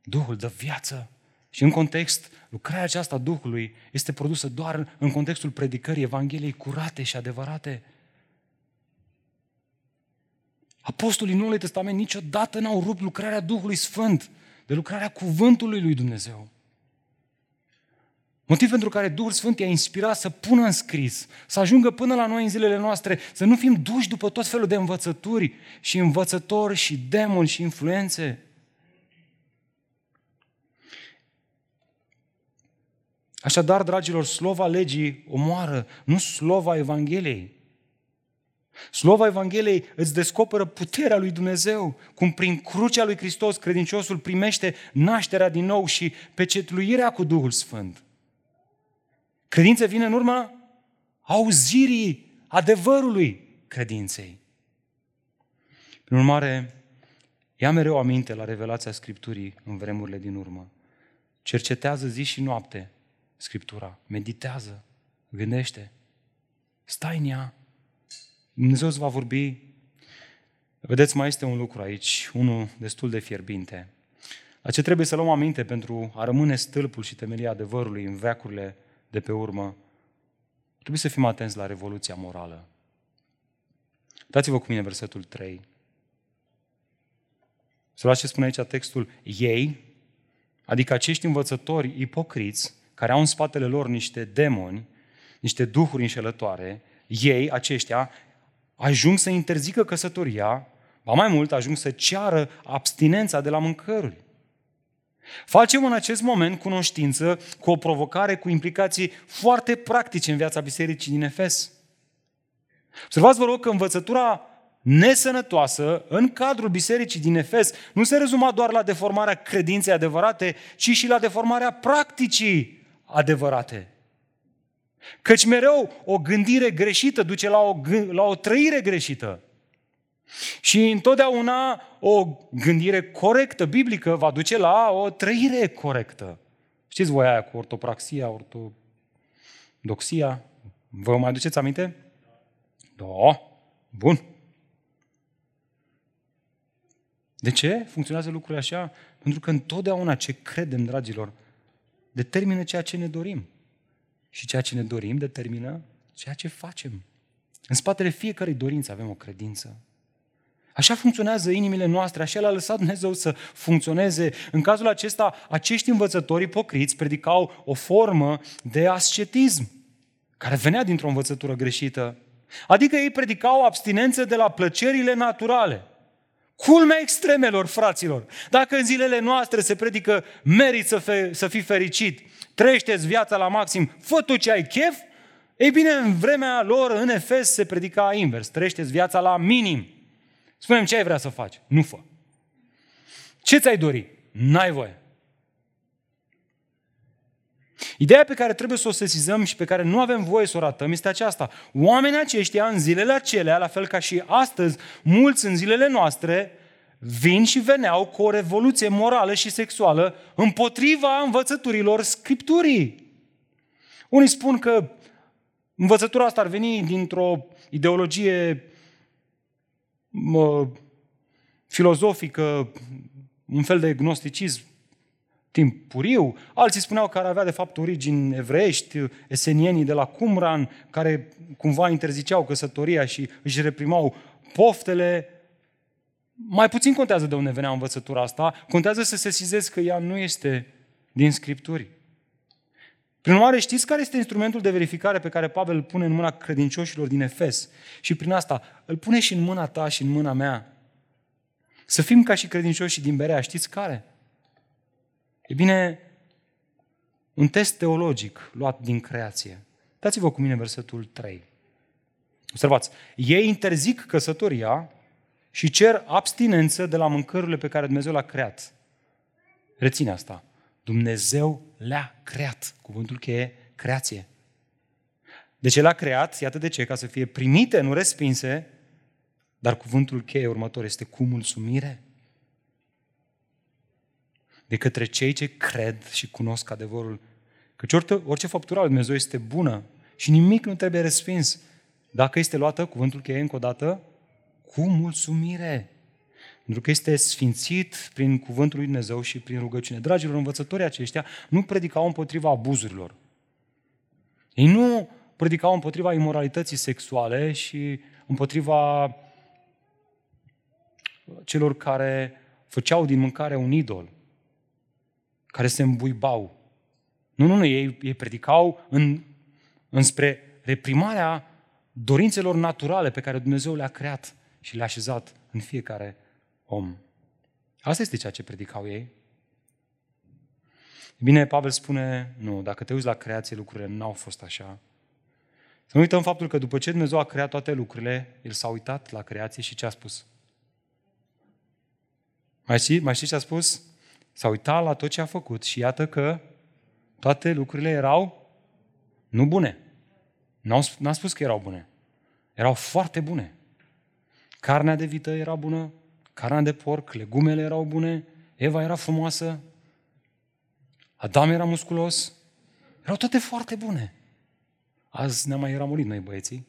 Duhul dă viață. Și în context, lucrarea aceasta Duhului este produsă doar în contextul predicării Evangheliei curate și adevărate. Apostolii Noului Testament niciodată n-au rupt lucrarea Duhului Sfânt, de lucrarea cuvântului lui Dumnezeu. Motiv pentru care Duhul Sfânt i-a inspirat să pună în scris, să ajungă până la noi în zilele noastre, să nu fim duși după tot felul de învățături și învățători și demoni și influențe. Așadar, dragilor, slova legii omoară, nu slova Evangheliei. Slova Evangheliei îți descoperă puterea lui Dumnezeu, cum prin crucea lui Hristos credinciosul primește nașterea din nou și pecetluirea cu Duhul Sfânt. Credința vine în urma auzirii adevărului credinței. Prin urmare, ia mereu aminte la revelația Scripturii în vremurile din urmă. Cercetează zi și noapte Scriptura, meditează, gândește, stai în ea. Dumnezeu îți va vorbi. Vedeți, mai este un lucru aici, unul destul de fierbinte. La ce trebuie să luăm aminte pentru a rămâne stâlpul și temelia adevărului în veacurile de pe urmă, trebuie să fim atenți la revoluția morală. Dați-vă cu mine versetul 3. Să luați ce spune aici textul. Ei, adică acești învățători ipocriți, care au în spatele lor niște demoni, niște duhuri înșelătoare, ei, aceștia, ajung să interzică căsătoria, ba mai mult, ajung să ceară abstinența de la mâncăruri. Facem în acest moment cunoștință cu o provocare cu implicații foarte practice în viața bisericii din Efes. Observați, vă rog, că învățătura nesănătoasă în cadrul bisericii din Efes nu se rezuma doar la deformarea credinței adevărate, ci și la deformarea practicii adevărate. Căci mereu o gândire greșită duce la o, la o trăire greșită. Și întotdeauna o gândire corectă, biblică, va duce la o trăire corectă. Știți voi aia cu ortopraxia, ortodoxia? Vă mai aduceți aminte? Da. Bun. De ce funcționează lucrurile așa? Pentru că întotdeauna ce credem, dragilor, determină ceea ce ne dorim. Și ceea ce ne dorim determină ceea ce facem. În spatele fiecărei dorințe avem o credință. Așa funcționează inimile noastre, așa l-a lăsat Dumnezeu să funcționeze. În cazul acesta, acești învățători ipocriți predicau o formă de ascetism, care venea dintr-o învățătură greșită. Adică ei predicau abstinență de la plăcerile naturale. Culmea extremelor, fraților. Dacă în zilele noastre se predică merit să, fe, să fii fericit, trăiește viața la maxim, fă tu ce ai chef, ei bine, în vremea lor, în Efes, se predica invers. trăiește viața la minim. Spunem ce ai vrea să faci. Nu fă. Ce ți-ai dori? N-ai voie. Ideea pe care trebuie să o sesizăm și pe care nu avem voie să o ratăm este aceasta. Oamenii aceștia în zilele acelea, la fel ca și astăzi, mulți în zilele noastre, vin și veneau cu o revoluție morală și sexuală împotriva învățăturilor Scripturii. Unii spun că Învățătura asta ar veni dintr-o ideologie mă, filozofică, un fel de gnosticism timpuriu. Alții spuneau că ar avea de fapt origini evreiești, esenienii de la Qumran, care cumva interziceau căsătoria și își reprimau poftele. Mai puțin contează de unde venea învățătura asta, contează să se sizezi că ea nu este din Scripturi. Prin urmare, știți care este instrumentul de verificare pe care Pavel îl pune în mâna credincioșilor din Efes? Și prin asta îl pune și în mâna ta și în mâna mea. Să fim ca și credincioșii din Berea. Știți care? E bine, un test teologic luat din creație. Dați-vă cu mine versetul 3. Observați, ei interzic căsătoria și cer abstinență de la mâncărurile pe care Dumnezeu le-a creat. Reține asta. Dumnezeu le-a creat. Cuvântul cheie, creație. De ce l-a creat? Iată de ce, ca să fie primite, nu respinse, dar cuvântul cheie următor este cu mulțumire. De către cei ce cred și cunosc adevărul. Căci orice, orice făptură al Dumnezeu este bună și nimic nu trebuie respins. Dacă este luată, cuvântul cheie încă o dată, cu mulțumire. Pentru că este sfințit prin cuvântul lui Dumnezeu și prin rugăciune. Dragilor, învățătorii aceștia nu predicau împotriva abuzurilor. Ei nu predicau împotriva imoralității sexuale și împotriva celor care făceau din mâncare un idol, care se îmbuibau. Nu, nu, nu, ei, ei predicau în, înspre reprimarea dorințelor naturale pe care Dumnezeu le-a creat și le-a așezat în fiecare om. Asta este ceea ce predicau ei. Bine, Pavel spune, nu, dacă te uiți la creație, lucrurile nu au fost așa. Să nu uităm faptul că după ce Dumnezeu a creat toate lucrurile, El s-a uitat la creație și ce a spus? Mai știi, mai știi ce a spus? S-a uitat la tot ce a făcut și iată că toate lucrurile erau nu bune. N-a spus că erau bune. Erau foarte bune. Carnea de vită era bună, carnea de porc, legumele erau bune, Eva era frumoasă, Adam era musculos, erau toate foarte bune. Azi ne-am mai ramurit noi băieții.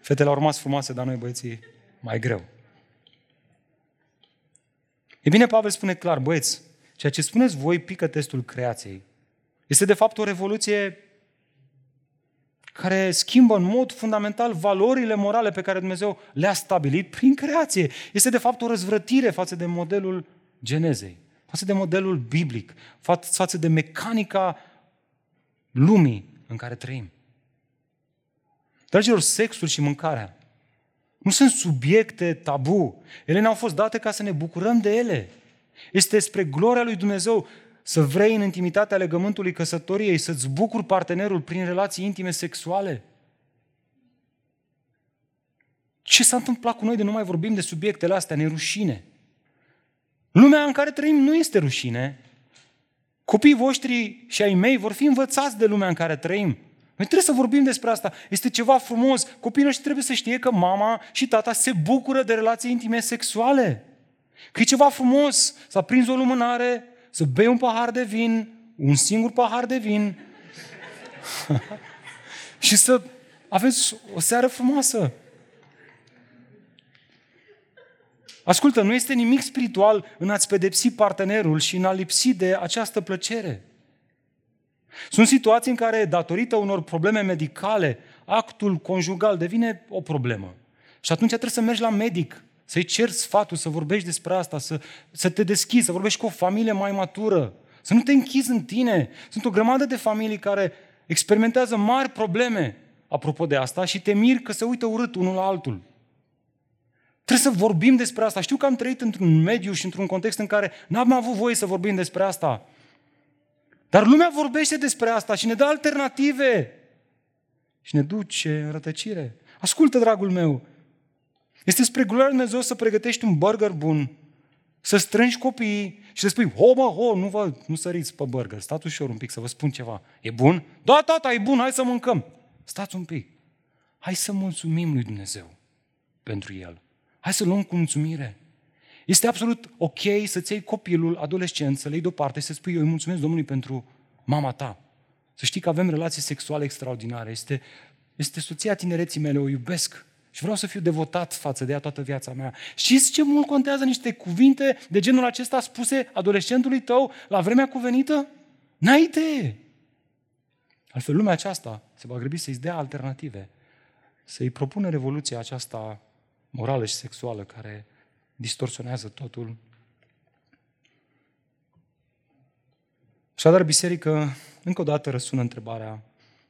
Fetele au rămas frumoase, dar noi băieții mai greu. E bine, Pavel spune clar, băieți, ceea ce spuneți voi pică testul creației. Este de fapt o revoluție care schimbă în mod fundamental valorile morale pe care Dumnezeu le-a stabilit prin creație. Este de fapt o răzvrătire față de modelul genezei, față de modelul biblic, față de mecanica lumii în care trăim. Dragilor, sexul și mâncarea nu sunt subiecte tabu. Ele ne-au fost date ca să ne bucurăm de ele. Este spre gloria lui Dumnezeu să vrei în intimitatea legământului căsătoriei să-ți bucuri partenerul prin relații intime sexuale. Ce s-a întâmplat cu noi de nu mai vorbim de subiectele astea, ne rușine. Lumea în care trăim nu este rușine. Copiii voștri și ai mei vor fi învățați de lumea în care trăim. Noi trebuie să vorbim despre asta. Este ceva frumos. Copiii noștri trebuie să știe că mama și tata se bucură de relații intime sexuale. Că e ceva frumos. S-a prins o lumânare, să bei un pahar de vin, un singur pahar de vin <laughs> și să aveți o seară frumoasă. Ascultă, nu este nimic spiritual în a-ți pedepsi partenerul și în a lipsi de această plăcere. Sunt situații în care, datorită unor probleme medicale, actul conjugal devine o problemă. Și atunci trebuie să mergi la medic să-i ceri sfatul, să vorbești despre asta, să, să te deschizi, să vorbești cu o familie mai matură, să nu te închizi în tine. Sunt o grămadă de familii care experimentează mari probleme apropo de asta și te miri că se uită urât unul la altul. Trebuie să vorbim despre asta. Știu că am trăit într-un mediu și într-un context în care n-am avut voie să vorbim despre asta. Dar lumea vorbește despre asta și ne dă alternative. Și ne duce în rătăcire. Ascultă, dragul meu, este spre gloria Lui Dumnezeu să pregătești un burger bun, să strângi copiii și să spui, ho, mă, ho, nu, vă, nu săriți pe burger, stați ușor un pic să vă spun ceva. E bun? Da, tata, e bun, hai să mâncăm. Stați un pic. Hai să mulțumim lui Dumnezeu pentru el. Hai să luăm cu mulțumire. Este absolut ok să-ți iei copilul adolescent, să le iei deoparte și să spui, eu îi mulțumesc Domnului pentru mama ta. Să știi că avem relații sexuale extraordinare. Este Este soția tinereții mele, o iubesc și vreau să fiu devotat față de ea toată viața mea. Știți ce mult contează niște cuvinte de genul acesta spuse adolescentului tău la vremea cuvenită? N-ai idee! Altfel, lumea aceasta se va grăbi să-i dea alternative, să-i propună revoluția aceasta morală și sexuală care distorsionează totul. Așadar, biserică, încă o dată răsună întrebarea,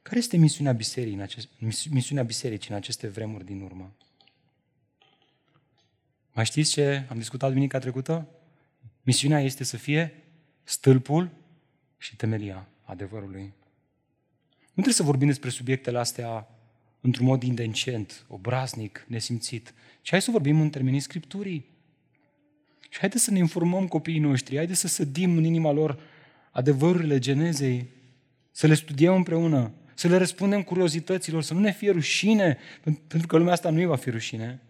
care este misiunea bisericii în, acest, misiunea bisericii în aceste vremuri din urmă? Mai știți ce am discutat duminica trecută? Misiunea este să fie stâlpul și temelia adevărului. Nu trebuie să vorbim despre subiectele astea într-un mod indecent, obraznic, nesimțit, ci hai să vorbim în termenii Scripturii. Și haideți să ne informăm copiii noștri, haideți să sădim în inima lor adevărurile genezei, să le studiem împreună, să le răspundem curiozităților, să nu ne fie rușine, pentru că lumea asta nu îi va fi rușine.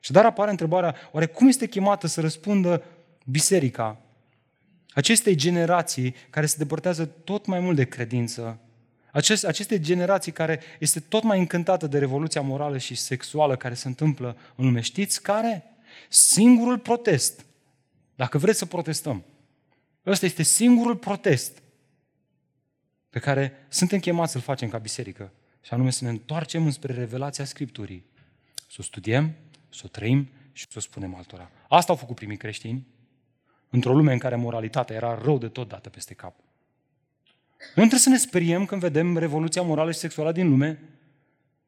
Și dar apare întrebarea, oare cum este chemată să răspundă biserica acestei generații care se depărtează tot mai mult de credință, aceste, aceste generații care este tot mai încântată de revoluția morală și sexuală care se întâmplă în lume. Știți care? Singurul protest, dacă vreți să protestăm, ăsta este singurul protest pe care suntem chemați să-l facem ca biserică, și anume să ne întoarcem înspre revelația Scripturii, să o studiem, să o trăim și să o spunem altora. Asta au făcut primii creștini, într-o lume în care moralitatea era rău de tot dată peste cap. Nu trebuie să ne speriem când vedem revoluția morală și sexuală din lume.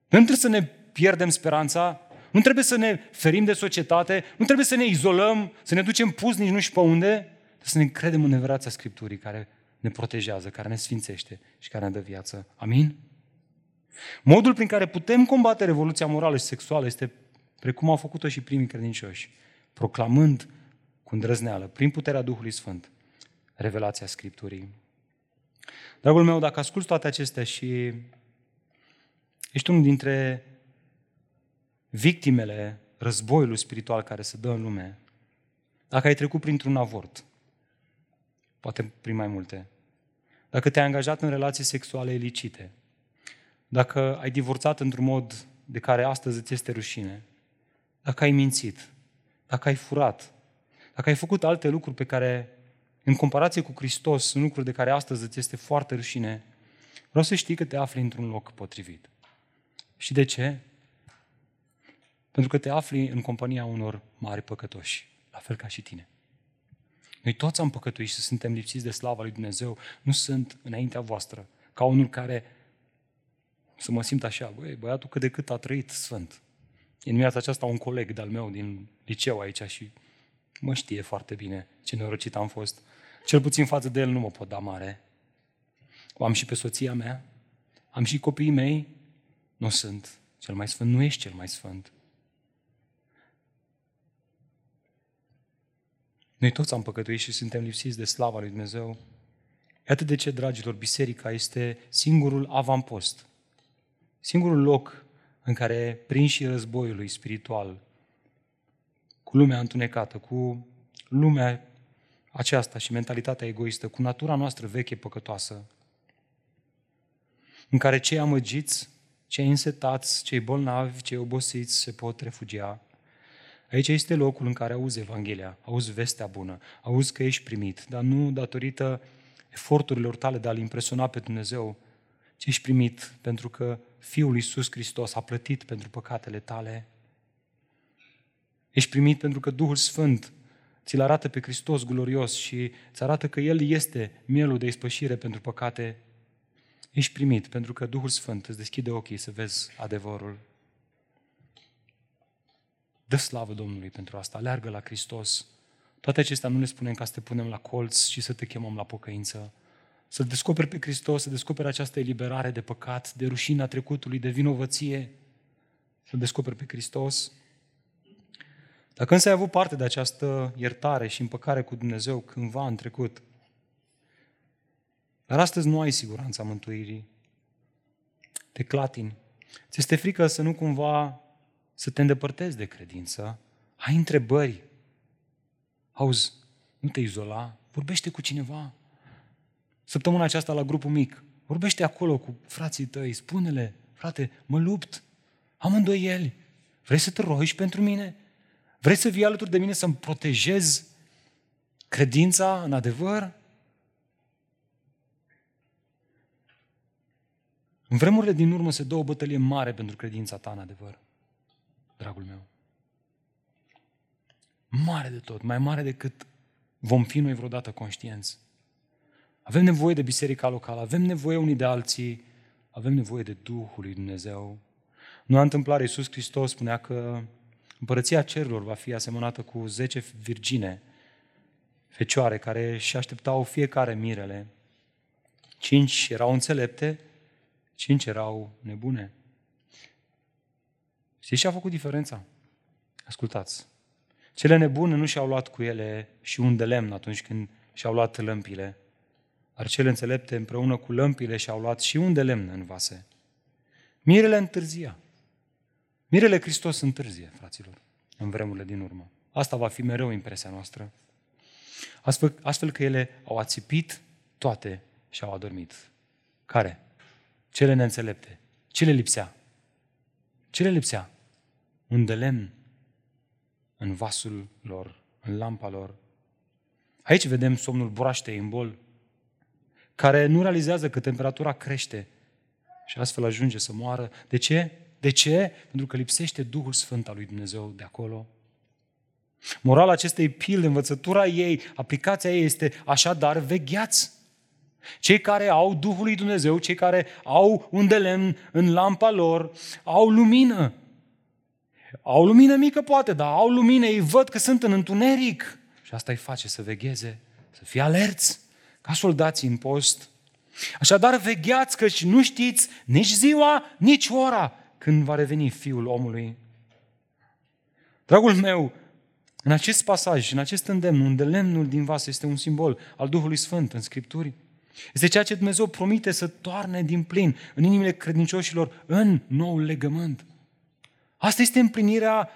Nu trebuie să ne pierdem speranța. Nu trebuie să ne ferim de societate. Nu trebuie să ne izolăm, să ne ducem pus nici nu știu pe unde. Trebuie să ne credem în neverația Scripturii care ne protejează, care ne sfințește și care ne dă viață. Amin? Modul prin care putem combate revoluția morală și sexuală este precum au făcut-o și primii credincioși, proclamând cu îndrăzneală, prin puterea Duhului Sfânt, revelația Scripturii. Dragul meu, dacă asculți toate acestea și ești unul dintre victimele războiului spiritual care se dă în lume, dacă ai trecut printr-un avort, poate prin mai multe, dacă te-ai angajat în relații sexuale ilicite, dacă ai divorțat într-un mod de care astăzi îți este rușine, dacă ai mințit, dacă ai furat, dacă ai făcut alte lucruri pe care, în comparație cu Hristos, sunt lucruri de care astăzi îți este foarte rușine, vreau să știi că te afli într-un loc potrivit. Și de ce? Pentru că te afli în compania unor mari păcătoși, la fel ca și tine. Noi toți am păcătuit și suntem lipsiți de slava lui Dumnezeu. Nu sunt înaintea voastră, ca unul care să mă simt așa, băi, băiatul cât de cât a trăit sfânt. În viața aceasta un coleg de-al meu din liceu aici și mă știe foarte bine ce nenorocit am fost. Cel puțin față de el nu mă pot da mare. O am și pe soția mea, am și copiii mei, nu sunt cel mai sfânt, nu ești cel mai sfânt. Noi toți am păcătuit și suntem lipsiți de slava lui Dumnezeu. Iată de ce, dragilor, biserica este singurul avampost, singurul loc în care, prin și războiului spiritual, cu lumea întunecată, cu lumea aceasta și mentalitatea egoistă, cu natura noastră veche păcătoasă, în care cei amăgiți, cei însetați, cei bolnavi, cei obosiți se pot refugia. Aici este locul în care auzi Evanghelia, auzi vestea bună, auzi că ești primit, dar nu datorită eforturilor tale de a-L impresiona pe Dumnezeu, ci ești primit pentru că Fiul Iisus Hristos a plătit pentru păcatele tale Ești primit pentru că Duhul Sfânt ți-l arată pe Hristos glorios și îți arată că El este mielul de ispășire pentru păcate. Ești primit pentru că Duhul Sfânt îți deschide ochii să vezi adevărul. Dă slavă Domnului pentru asta, aleargă la Hristos. Toate acestea nu le spunem ca să te punem la colț și să te chemăm la pocăință. Să descoperi pe Hristos, să descoperi această eliberare de păcat, de rușina trecutului, de vinovăție. Să descoperi pe Hristos dacă însă ai avut parte de această iertare și împăcare cu Dumnezeu cândva în trecut, dar astăzi nu ai siguranța mântuirii, te clatini, ți este frică să nu cumva să te îndepărtezi de credință, ai întrebări, auzi, nu te izola, vorbește cu cineva. Săptămâna aceasta la grupul mic, Vorbește acolo cu frații tăi, spune-le, frate, mă lupt, am îndoieli, vrei să te rogi pentru mine? Vrei să vii alături de mine să-mi protejez credința în adevăr? În vremurile din urmă se dă o bătălie mare pentru credința ta în adevăr, dragul meu. Mare de tot, mai mare decât vom fi noi vreodată conștienți. Avem nevoie de biserica locală, avem nevoie unii de alții, avem nevoie de Duhul lui Dumnezeu. Nu a întâmplat, Iisus Hristos spunea că împărăția cerurilor va fi asemănată cu zece virgine, fecioare, care și așteptau fiecare mirele. Cinci erau înțelepte, cinci erau nebune. Știți ce a făcut diferența? Ascultați. Cele nebune nu și-au luat cu ele și un de lemn atunci când și-au luat lămpile, dar cele înțelepte împreună cu lămpile și-au luat și un de lemn în vase. Mirele întârzia. Mirele Hristos întârzie, fraților, în vremurile din urmă. Asta va fi mereu impresia noastră. Astfel, astfel că ele au ațipit toate și au adormit. Care? Cele neînțelepte. Ce le lipsea? Ce le lipsea? Un de lemn în vasul lor, în lampa lor. Aici vedem somnul broaștei în bol, care nu realizează că temperatura crește și astfel ajunge să moară. De ce? De ce? Pentru că lipsește Duhul Sfânt al lui Dumnezeu de acolo. Morala acestei pilde, învățătura ei, aplicația ei este așadar vegheați. Cei care au Duhul lui Dumnezeu, cei care au un de lemn în lampa lor, au lumină. Au lumină mică poate, dar au lumină, ei văd că sunt în întuneric. Și asta îi face să vegheze, să fie alerți, ca soldații în post. Așadar, vegheați că și nu știți nici ziua, nici ora când va reveni Fiul omului. Dragul meu, în acest pasaj, în acest îndemn, unde lemnul din vas este un simbol al Duhului Sfânt în Scripturi, este ceea ce Dumnezeu promite să toarne din plin în inimile credincioșilor în noul legământ. Asta este împlinirea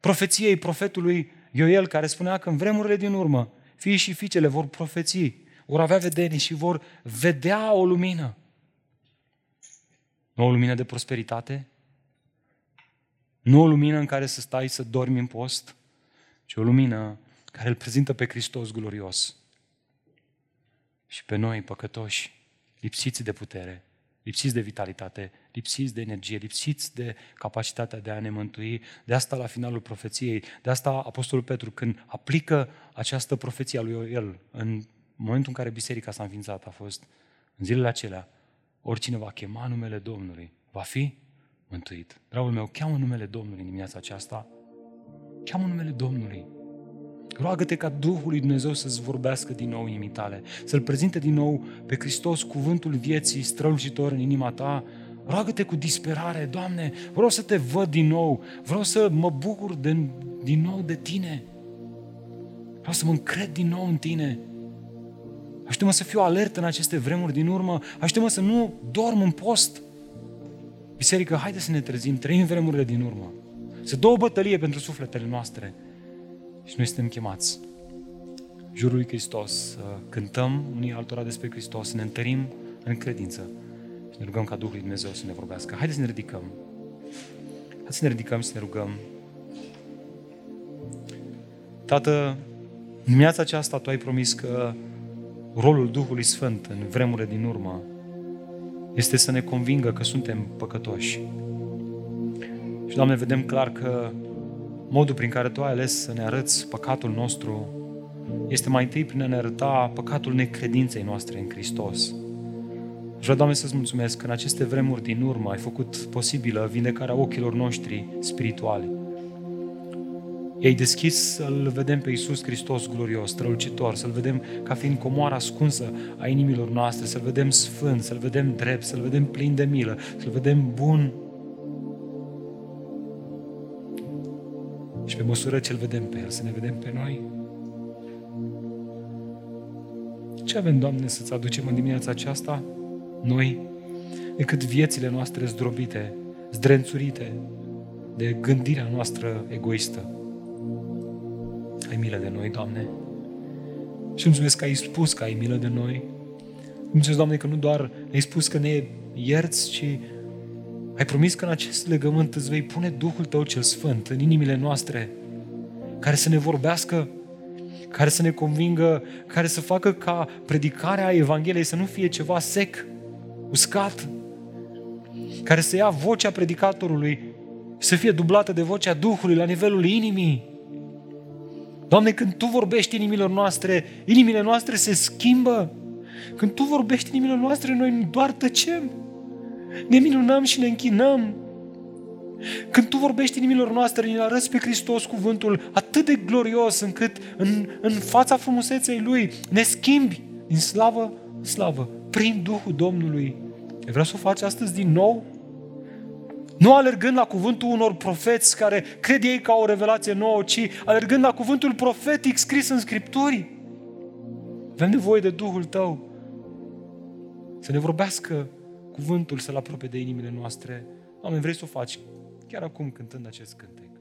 profeției profetului Ioel, care spunea că în vremurile din urmă, fiii și fiicele vor profeți, vor avea vedere și vor vedea o lumină. Nu o lumină de prosperitate, nu o lumină în care să stai să dormi în post, ci o lumină care îl prezintă pe Hristos glorios. Și pe noi, păcătoși, lipsiți de putere, lipsiți de vitalitate, lipsiți de energie, lipsiți de capacitatea de a ne mântui. De asta, la finalul profeției, de asta Apostolul Petru, când aplică această profeție a lui el, în momentul în care biserica s-a înființat, a fost în zilele acelea, oricine va chema numele Domnului, va fi mântuit. Dragul meu, cheamă numele Domnului în dimineața aceasta. Cheamă numele Domnului. Roagă-te ca Duhul lui Dumnezeu să-ți vorbească din nou inimii tale, să-L prezinte din nou pe Hristos cuvântul vieții strălucitor în inima ta. Roagă-te cu disperare, Doamne, vreau să te văd din nou, vreau să mă bucur de, din nou de Tine. Vreau să mă încred din nou în Tine. Aștept-mă să fiu alert în aceste vremuri din urmă, aștept-mă să nu dorm în post. Biserică, haide să ne trezim, trăim vremurile din urmă. Să dă o bătălie pentru sufletele noastre. Și noi suntem chemați jurul lui Hristos, să cântăm unii altora despre Hristos, să ne întărim în credință și ne rugăm ca Duhul lui Dumnezeu să ne vorbească. Haideți să ne ridicăm. Haideți să ne ridicăm și să ne rugăm. Tată, în dimineața aceasta Tu ai promis că rolul Duhului Sfânt în vremurile din urmă este să ne convingă că suntem păcătoși. Și, Doamne, vedem clar că modul prin care Tu ai ales să ne arăți păcatul nostru este mai întâi prin a ne arăta păcatul necredinței noastre în Hristos. Vreau, Doamne, să-ți mulțumesc că în aceste vremuri din urmă ai făcut posibilă vindecarea ochilor noștri spirituali. I-ai deschis să-L vedem pe Iisus Hristos glorios, strălucitor, să-L vedem ca fiind comoara ascunsă a inimilor noastre, să-L vedem sfânt, să-L vedem drept, să-L vedem plin de milă, să-L vedem bun Și pe măsură ce îl vedem pe El, să ne vedem pe noi. Ce avem, Doamne, să-ți aducem în dimineața aceasta? Noi, decât viețile noastre zdrobite, zdrențurite de gândirea noastră egoistă. Ai milă de noi, Doamne. Și mulțumesc că ai spus că ai milă de noi. Mulțumesc, Doamne, că nu doar ne-ai spus că ne ierți, ci ai promis că în acest legământ îți vei pune Duhul Tău cel Sfânt în inimile noastre, care să ne vorbească, care să ne convingă, care să facă ca predicarea Evangheliei să nu fie ceva sec, uscat, care să ia vocea predicatorului să fie dublată de vocea Duhului la nivelul inimii. Doamne, când Tu vorbești inimilor noastre, inimile noastre se schimbă. Când Tu vorbești inimilor noastre, noi doar tăcem. Ne minunăm și ne închinăm. Când Tu vorbești inimilor noastre, ne arăți pe Hristos cuvântul atât de glorios încât în, în fața frumuseței Lui ne schimbi din slavă în slavă, prin Duhul Domnului. Vreau să o faci astăzi din nou? Nu alergând la cuvântul unor profeți care cred ei ca o revelație nouă, ci alergând la cuvântul profetic scris în Scripturi. Avem nevoie de Duhul Tău să ne vorbească cuvântul, să-L apropie de inimile noastre. Doamne, vrei să o faci chiar acum cântând acest cântec.